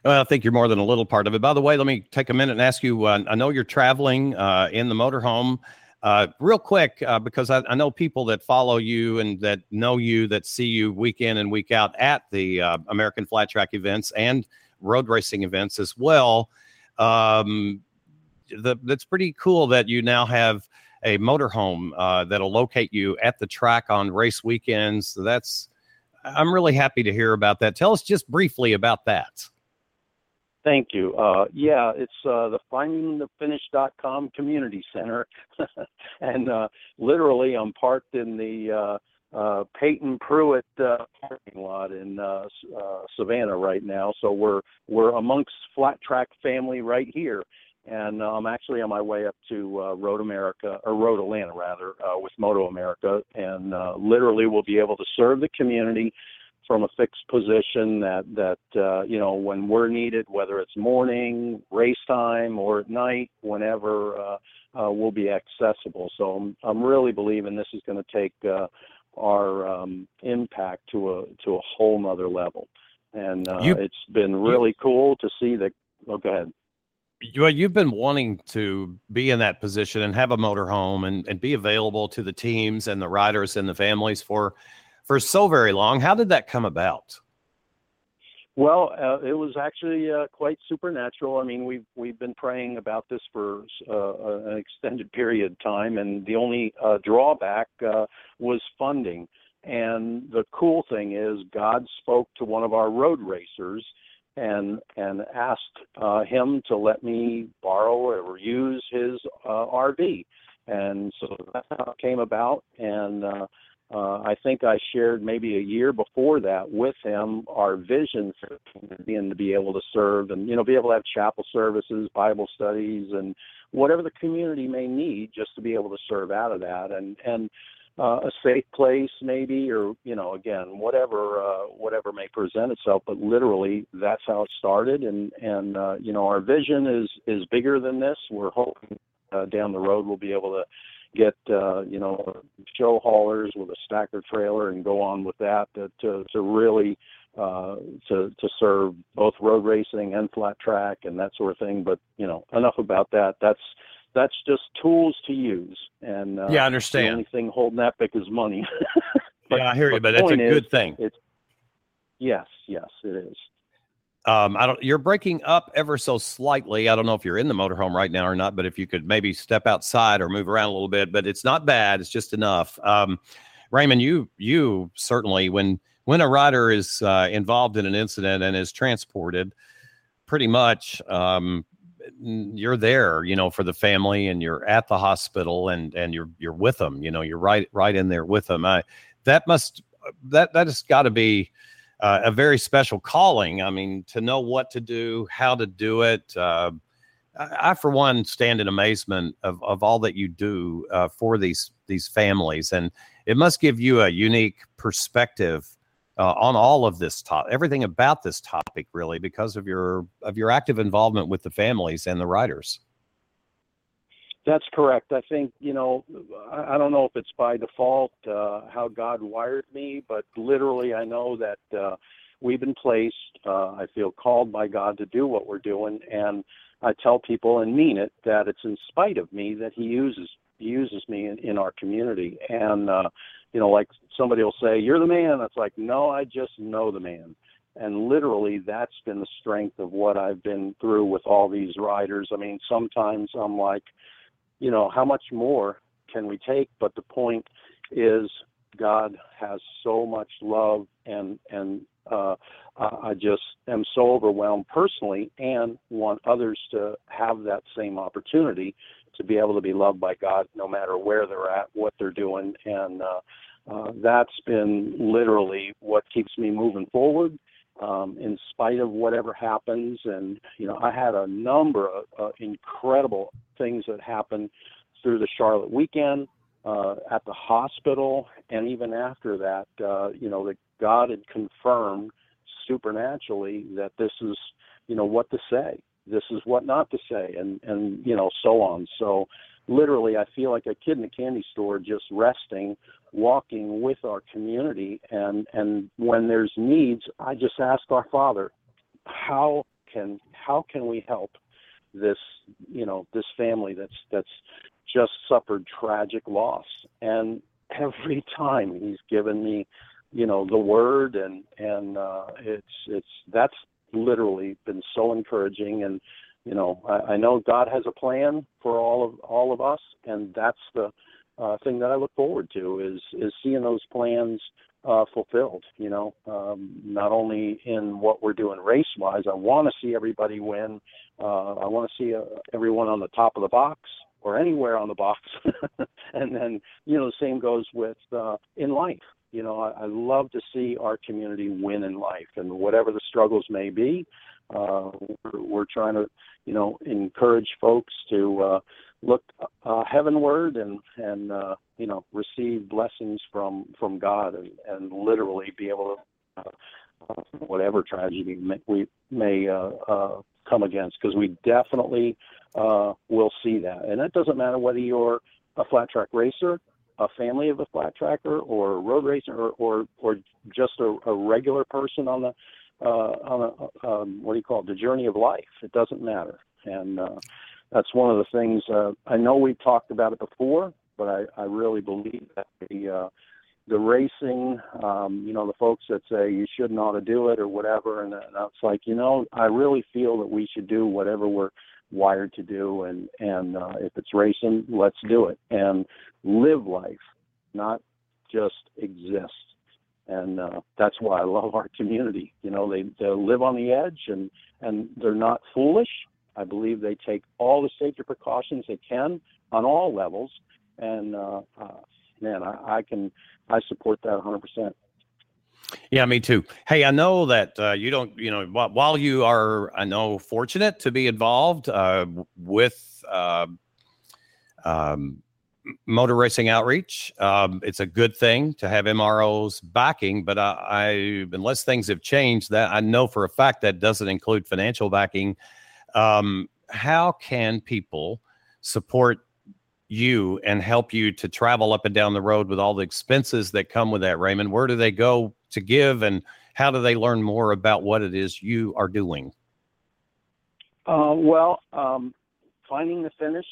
Well, I think you're more than a little part of it. By the way, let me take a minute and ask you. Uh, I know you're traveling uh, in the motorhome. Uh, real quick, uh, because I, I, know people that follow you and that know you, that see you week in and week out at the uh, American Flat Track events and road racing events as well. Um, that's pretty cool that you now have a motorhome uh, that'll locate you at the track on race weekends. So that's I'm really happy to hear about that. Tell us just briefly about that.
Thank you. Uh, yeah, it's uh, the findingthefinish.com community center, and uh, literally, I'm parked in the uh, uh, Peyton Pruitt uh, parking lot in Savannah right now. So we're we're amongst flat track family right here, and I'm actually on my way up to uh, Road America or Road Atlanta rather uh, with Moto America, and uh, literally we'll be able to serve the community from a fixed position that that uh, you know when we're needed, whether it's morning, race time, or at night, whenever uh, uh, we'll be accessible. So I'm I'm really believing this is going to take uh, our um, impact to a to a whole nother level, and uh,
You-
it's been really cool to see that. Oh, go ahead.
Well, you've been wanting to be in that position and have a motorhome and, and be available to the teams and the riders and the families for for so very long. How did that come about?
Well, uh, it was actually uh, quite supernatural. I mean, we've we've been praying about this for uh, an extended period of time, and the only uh, drawback uh, was funding. And the cool thing is, God spoke to one of our road racers, and and asked uh, him to let me borrow or use his uh, RV, and so that's how it came about. And uh, I think I shared maybe a year before that with him our vision for and to be able to serve and you know be able to have chapel services, Bible studies, and whatever the community may need just to be able to serve out of that. And and uh, a safe place maybe or you know again whatever uh, whatever may present itself but literally that's how it started. And and uh, you know our vision is is bigger than this. We're hoping uh, down the road we'll be able to get uh, you know show haulers with a stacker trailer and go on with that to to, to really uh, to to serve both road racing and flat track and that sort of thing. But you know enough about that. That's that's just tools to use. And uh,
Yeah, I
The
understand.
only thing holding that back is money. But-
yeah, I hear you,
but
but
the
it's a
point is,
good thing.
It's yes, yes, it is.
Um, I don't. You're breaking up ever so slightly. I don't know if you're in the motorhome right now or not, but if you could maybe step outside or move around a little bit. But it's not bad. It's just enough. Um, Raymond, you you certainly when when a rider is uh, involved in an incident and is transported, pretty much um, you're there. You know, for the family, and you're at the hospital, and and you're you're with them. You know, you're right right in there with them. I, that must that that has got to be uh, a very special calling. I mean, to know what to do, how to do it. Uh, I, I, for one, stand in amazement of, of all that you do uh, for these these families, and it must give you a unique perspective uh, on all of this topic, everything about this topic, really, because of your of your active involvement with the families and the riders.
That's correct. I think, you know, I don't know if it's by default uh, how God wired me, but literally I know that uh, we've been placed. Uh, I feel called by God to do what we're doing. And I tell people and mean it that it's in spite of me that He uses uses me in, in our community. And, uh, you know, like somebody will say, You're the man. It's like, No, I just know the man. And literally, that's been the strength of what I've been through with all these riders. I mean, sometimes I'm like, you know, how much more can we take? But the point is, God has so much love, and and uh, I just am so overwhelmed personally, and want others to have that same opportunity to be able to be loved by God, no matter where they're at, what they're doing, and uh, uh, that's been literally what keeps me moving forward. Um, in spite of whatever happens, and you know, I had a number of uh, incredible things that happened through the Charlotte weekend, uh, at the hospital, and even after that, uh, you know, that God had confirmed supernaturally that this is, you know, what to say, this is what not to say, and and you know, so on. So, literally, I feel like a kid in a candy store, just resting, walking with our community, and and when there's needs, I just ask our Father, how can how can we help this you know this family that's that's just suffered tragic loss? And every time he's given me you know the word and and uh it's it's that's literally been so encouraging. And you know I, I know god has a plan for all of all of us and that's the uh thing that i look forward to is is seeing those plans uh fulfilled you know um not only in what we're doing race wise i want to see everybody win uh i want to see uh, everyone on the top of the box or anywhere on the box. And then you know the same goes with uh in life you know I, I love to see our community win in life and whatever the struggles may be uh we're, we're trying to you know encourage folks to uh look uh, heavenward and and uh, you know receive blessings from from God and and literally be able to uh, whatever tragedy may, we may uh, come against, because we definitely uh, will see that. And it doesn't matter whether you're a flat track racer, a family of a flat tracker, or a road racer, or or, or just a, a regular person on the uh, on a um, what do you call it, the journey of life. It doesn't matter, and uh, that's one of the things. Uh, I know we've talked about it before, but I, I really believe that the uh, the racing, um, you know, the folks that say you shouldn't ought to do it or whatever, and, and it's like, you know, I really feel that we should do whatever we're wired to do, and and uh, if it's racing, let's do it and live life, not just exist. And uh, that's why I love our community. You know, they they live on the edge, and and they're not foolish. I believe they take all the safety precautions they can on all levels, and uh, uh, man, I, I can I support that 100 percent.
Yeah, me too. Hey, I know that uh, you don't, you know, while you are, I know, fortunate to be involved uh, with uh, um, motor racing outreach. Um, it's a good thing to have MRO's backing, but I, I, unless things have changed, that I know for a fact that doesn't include financial backing. Um, how can people support you and help you to travel up and down the road with all the expenses that come with that, Raymond? Where do they go to give, and how do they learn more about what it is you are doing?
Uh, well, um, finding the finish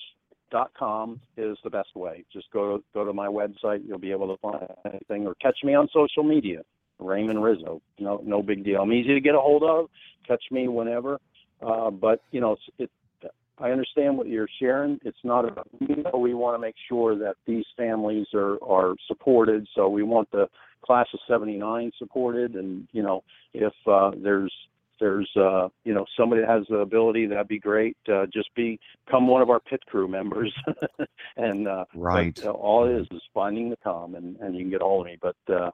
dot com is the best way. Just go to go to my website. You'll be able to find anything, or catch me on social media. Raymond Rizzo. No, no big deal. I'm easy to get a hold of. Catch me whenever. Uh, but you know, it, I understand what you're sharing. It's not a. You know, we want to make sure that these families are are supported. So we want the class of '79 supported, and you know, if uh, there's there's uh, you know somebody that has the ability, that'd be great. Uh, just become one of our pit crew members, and uh,
right.
But, uh, all it is is finding the com, and, and you can get all of me. But uh,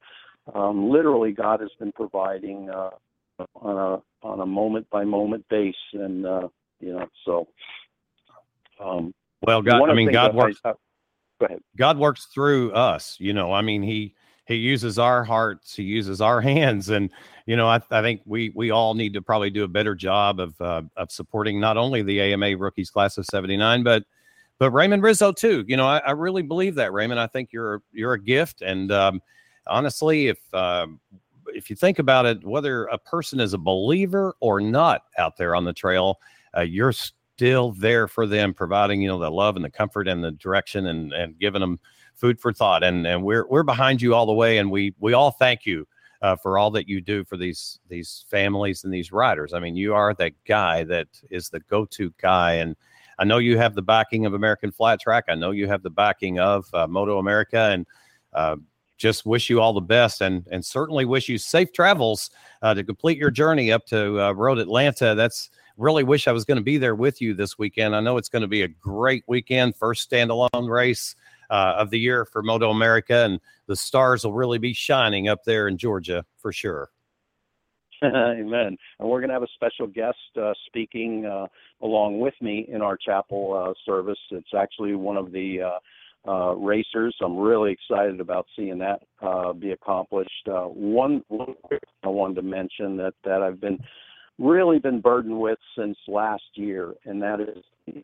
um, literally, God has been providing uh, on a on a moment by moment base, and uh, you know so. Um,
well, God, I mean, God works. I,
go ahead.
God works through us. You know, I mean, He he uses our hearts he uses our hands and you know i, I think we we all need to probably do a better job of uh, of supporting not only the ama rookies class of 79 but but raymond rizzo too. You know i, I really believe that raymond. I think you're you're a gift and um, honestly if uh, if you think about it whether a person is a believer or not out there on the trail uh, you're still there for them providing you know the love and the comfort and the direction and and giving them food for thought. And and we're we're behind you all the way, and we we all thank you uh, for all that you do for these these families and these riders. I mean, you are that guy that is the go-to guy, and I know you have the backing of American Flat Track. I know you have the backing of uh, Moto America, and uh, just wish you all the best, and and certainly wish you safe travels uh, to complete your journey up to uh, Road Atlanta. That's really wish I was going to be there with you this weekend. I know it's going to be a great weekend, first standalone race uh, of the year for Moto America, and the stars will really be shining up there in Georgia for sure.
Amen. And we're going to have a special guest uh, speaking uh, along with me in our chapel uh, service. It's actually one of the uh, uh, racers. I'm really excited about seeing that uh, be accomplished. one, one I wanted to mention that that I've been really been burdened with since last year, and that is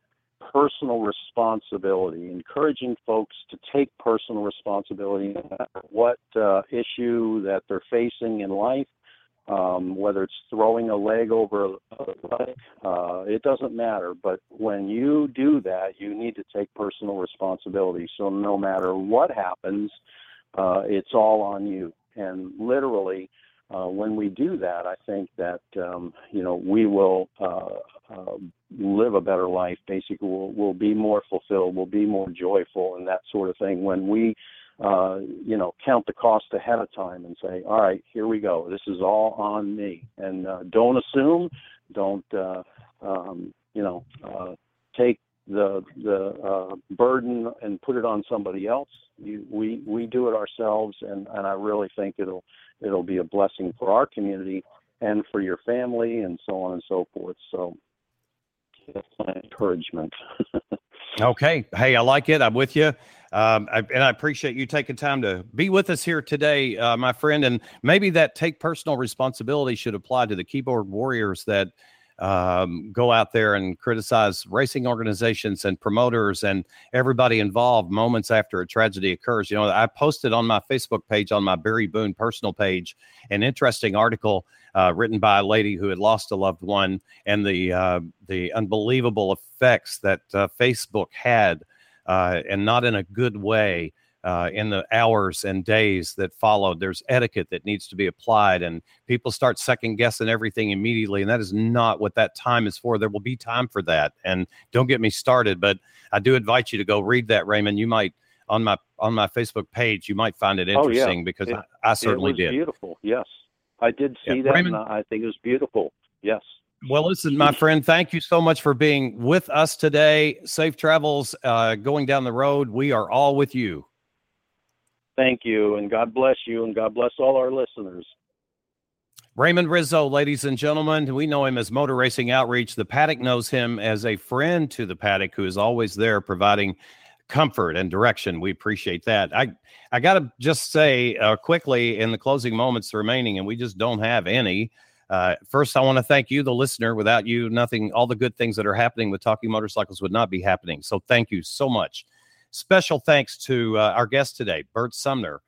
personal responsibility, encouraging folks to take personal responsibility no matter what uh, issue that they're facing in life, um, whether it's throwing a leg over a leg, uh, it doesn't matter. But when you do that, you need to take personal responsibility. So no matter what happens, uh, it's all on you. And literally, uh, when we do that, I think that um, you know we will uh, uh, live a better life. Basically, we'll, we'll be more fulfilled, we'll be more joyful, and that sort of thing. When we uh, you know count the cost ahead of time and say, all right, here we go. This is all on me, and uh, don't assume, don't uh, um, you know uh, take the the uh, burden and put it on somebody else. You, we we do it ourselves, and and I really think it'll it'll be a blessing for our community and for your family and so on and so forth. So that's my encouragement.
Okay. Hey, I like it. I'm with you. Um, I, and I appreciate you taking time to be with us here today, uh, my friend. And maybe that take personal responsibility should apply to the keyboard warriors that um, go out there and criticize racing organizations and promoters and everybody involved moments after a tragedy occurs. You know, I posted on my Facebook page, on my Barry Boone personal page, an interesting article uh, written by a lady who had lost a loved one and the uh, the unbelievable effects that uh, Facebook had, uh, and not in a good way uh, in the hours and days that followed. There's etiquette that needs to be applied, and people start second guessing everything immediately. And that is not what that time is for. There will be time for that. And don't get me started, but I do invite you to go read that, Raymond. You might on my on my Facebook page, you might find it interesting
oh, yeah.
because
it,
I, I, certainly
it
did.
Beautiful, yes, I did see
yeah,
that.
Raymond,
and I think it was beautiful. Yes.
Well, listen, my friend, thank you so much for being with us today. Safe travels uh, going down the road. We are all with you.
Thank you, and God bless you, and God bless all our listeners.
Raymond Rizzo, ladies and gentlemen, we know him as Motor Racing Outreach. The paddock knows him as a friend to the paddock who is always there providing comfort and direction. We appreciate that. I I got to just say uh, quickly in the closing moments remaining, and we just don't have any. Uh, first, I want to thank you, the listener. Without you, nothing, all the good things that are happening with Talking Motorcycles would not be happening. So, thank you so much. Special thanks to uh, our guest today, Bert Sumner.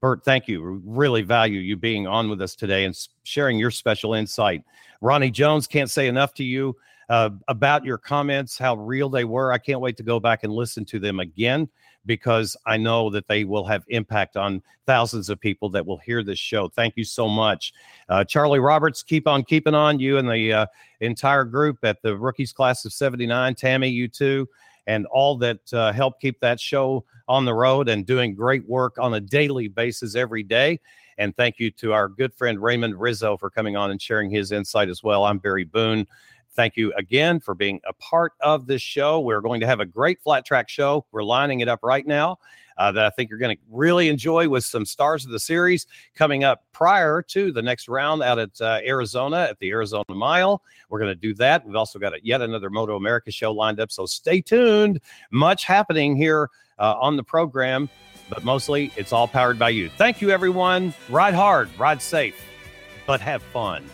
Bert, thank you. We really value you being on with us today and sharing your special insight. Ronnie Jones, can't say enough to you uh, about your comments, how real they were. I can't wait to go back and listen to them again because I know that they will have impact on thousands of people that will hear this show. Thank you so much. Uh, Charlie Roberts, keep on keeping on. You and the uh, entire group at the rookies class of 79. Tammy, you too and all that uh, help keep that show on the road and doing great work on a daily basis every day. And thank you to our good friend Raymond Rizzo for coming on and sharing his insight as well. I'm Barry Boone. Thank you again for being a part of this show. We're going to have a great flat track show. We're lining it up right now uh, that I think you're going to really enjoy with some stars of the series coming up prior to the next round out at uh, Arizona at the Arizona Mile. We're going to do that. We've also got a, yet another Moto America show lined up. So stay tuned. Much happening here uh, on the program, but mostly it's all powered by you. Thank you, everyone. Ride hard, ride safe, but have fun.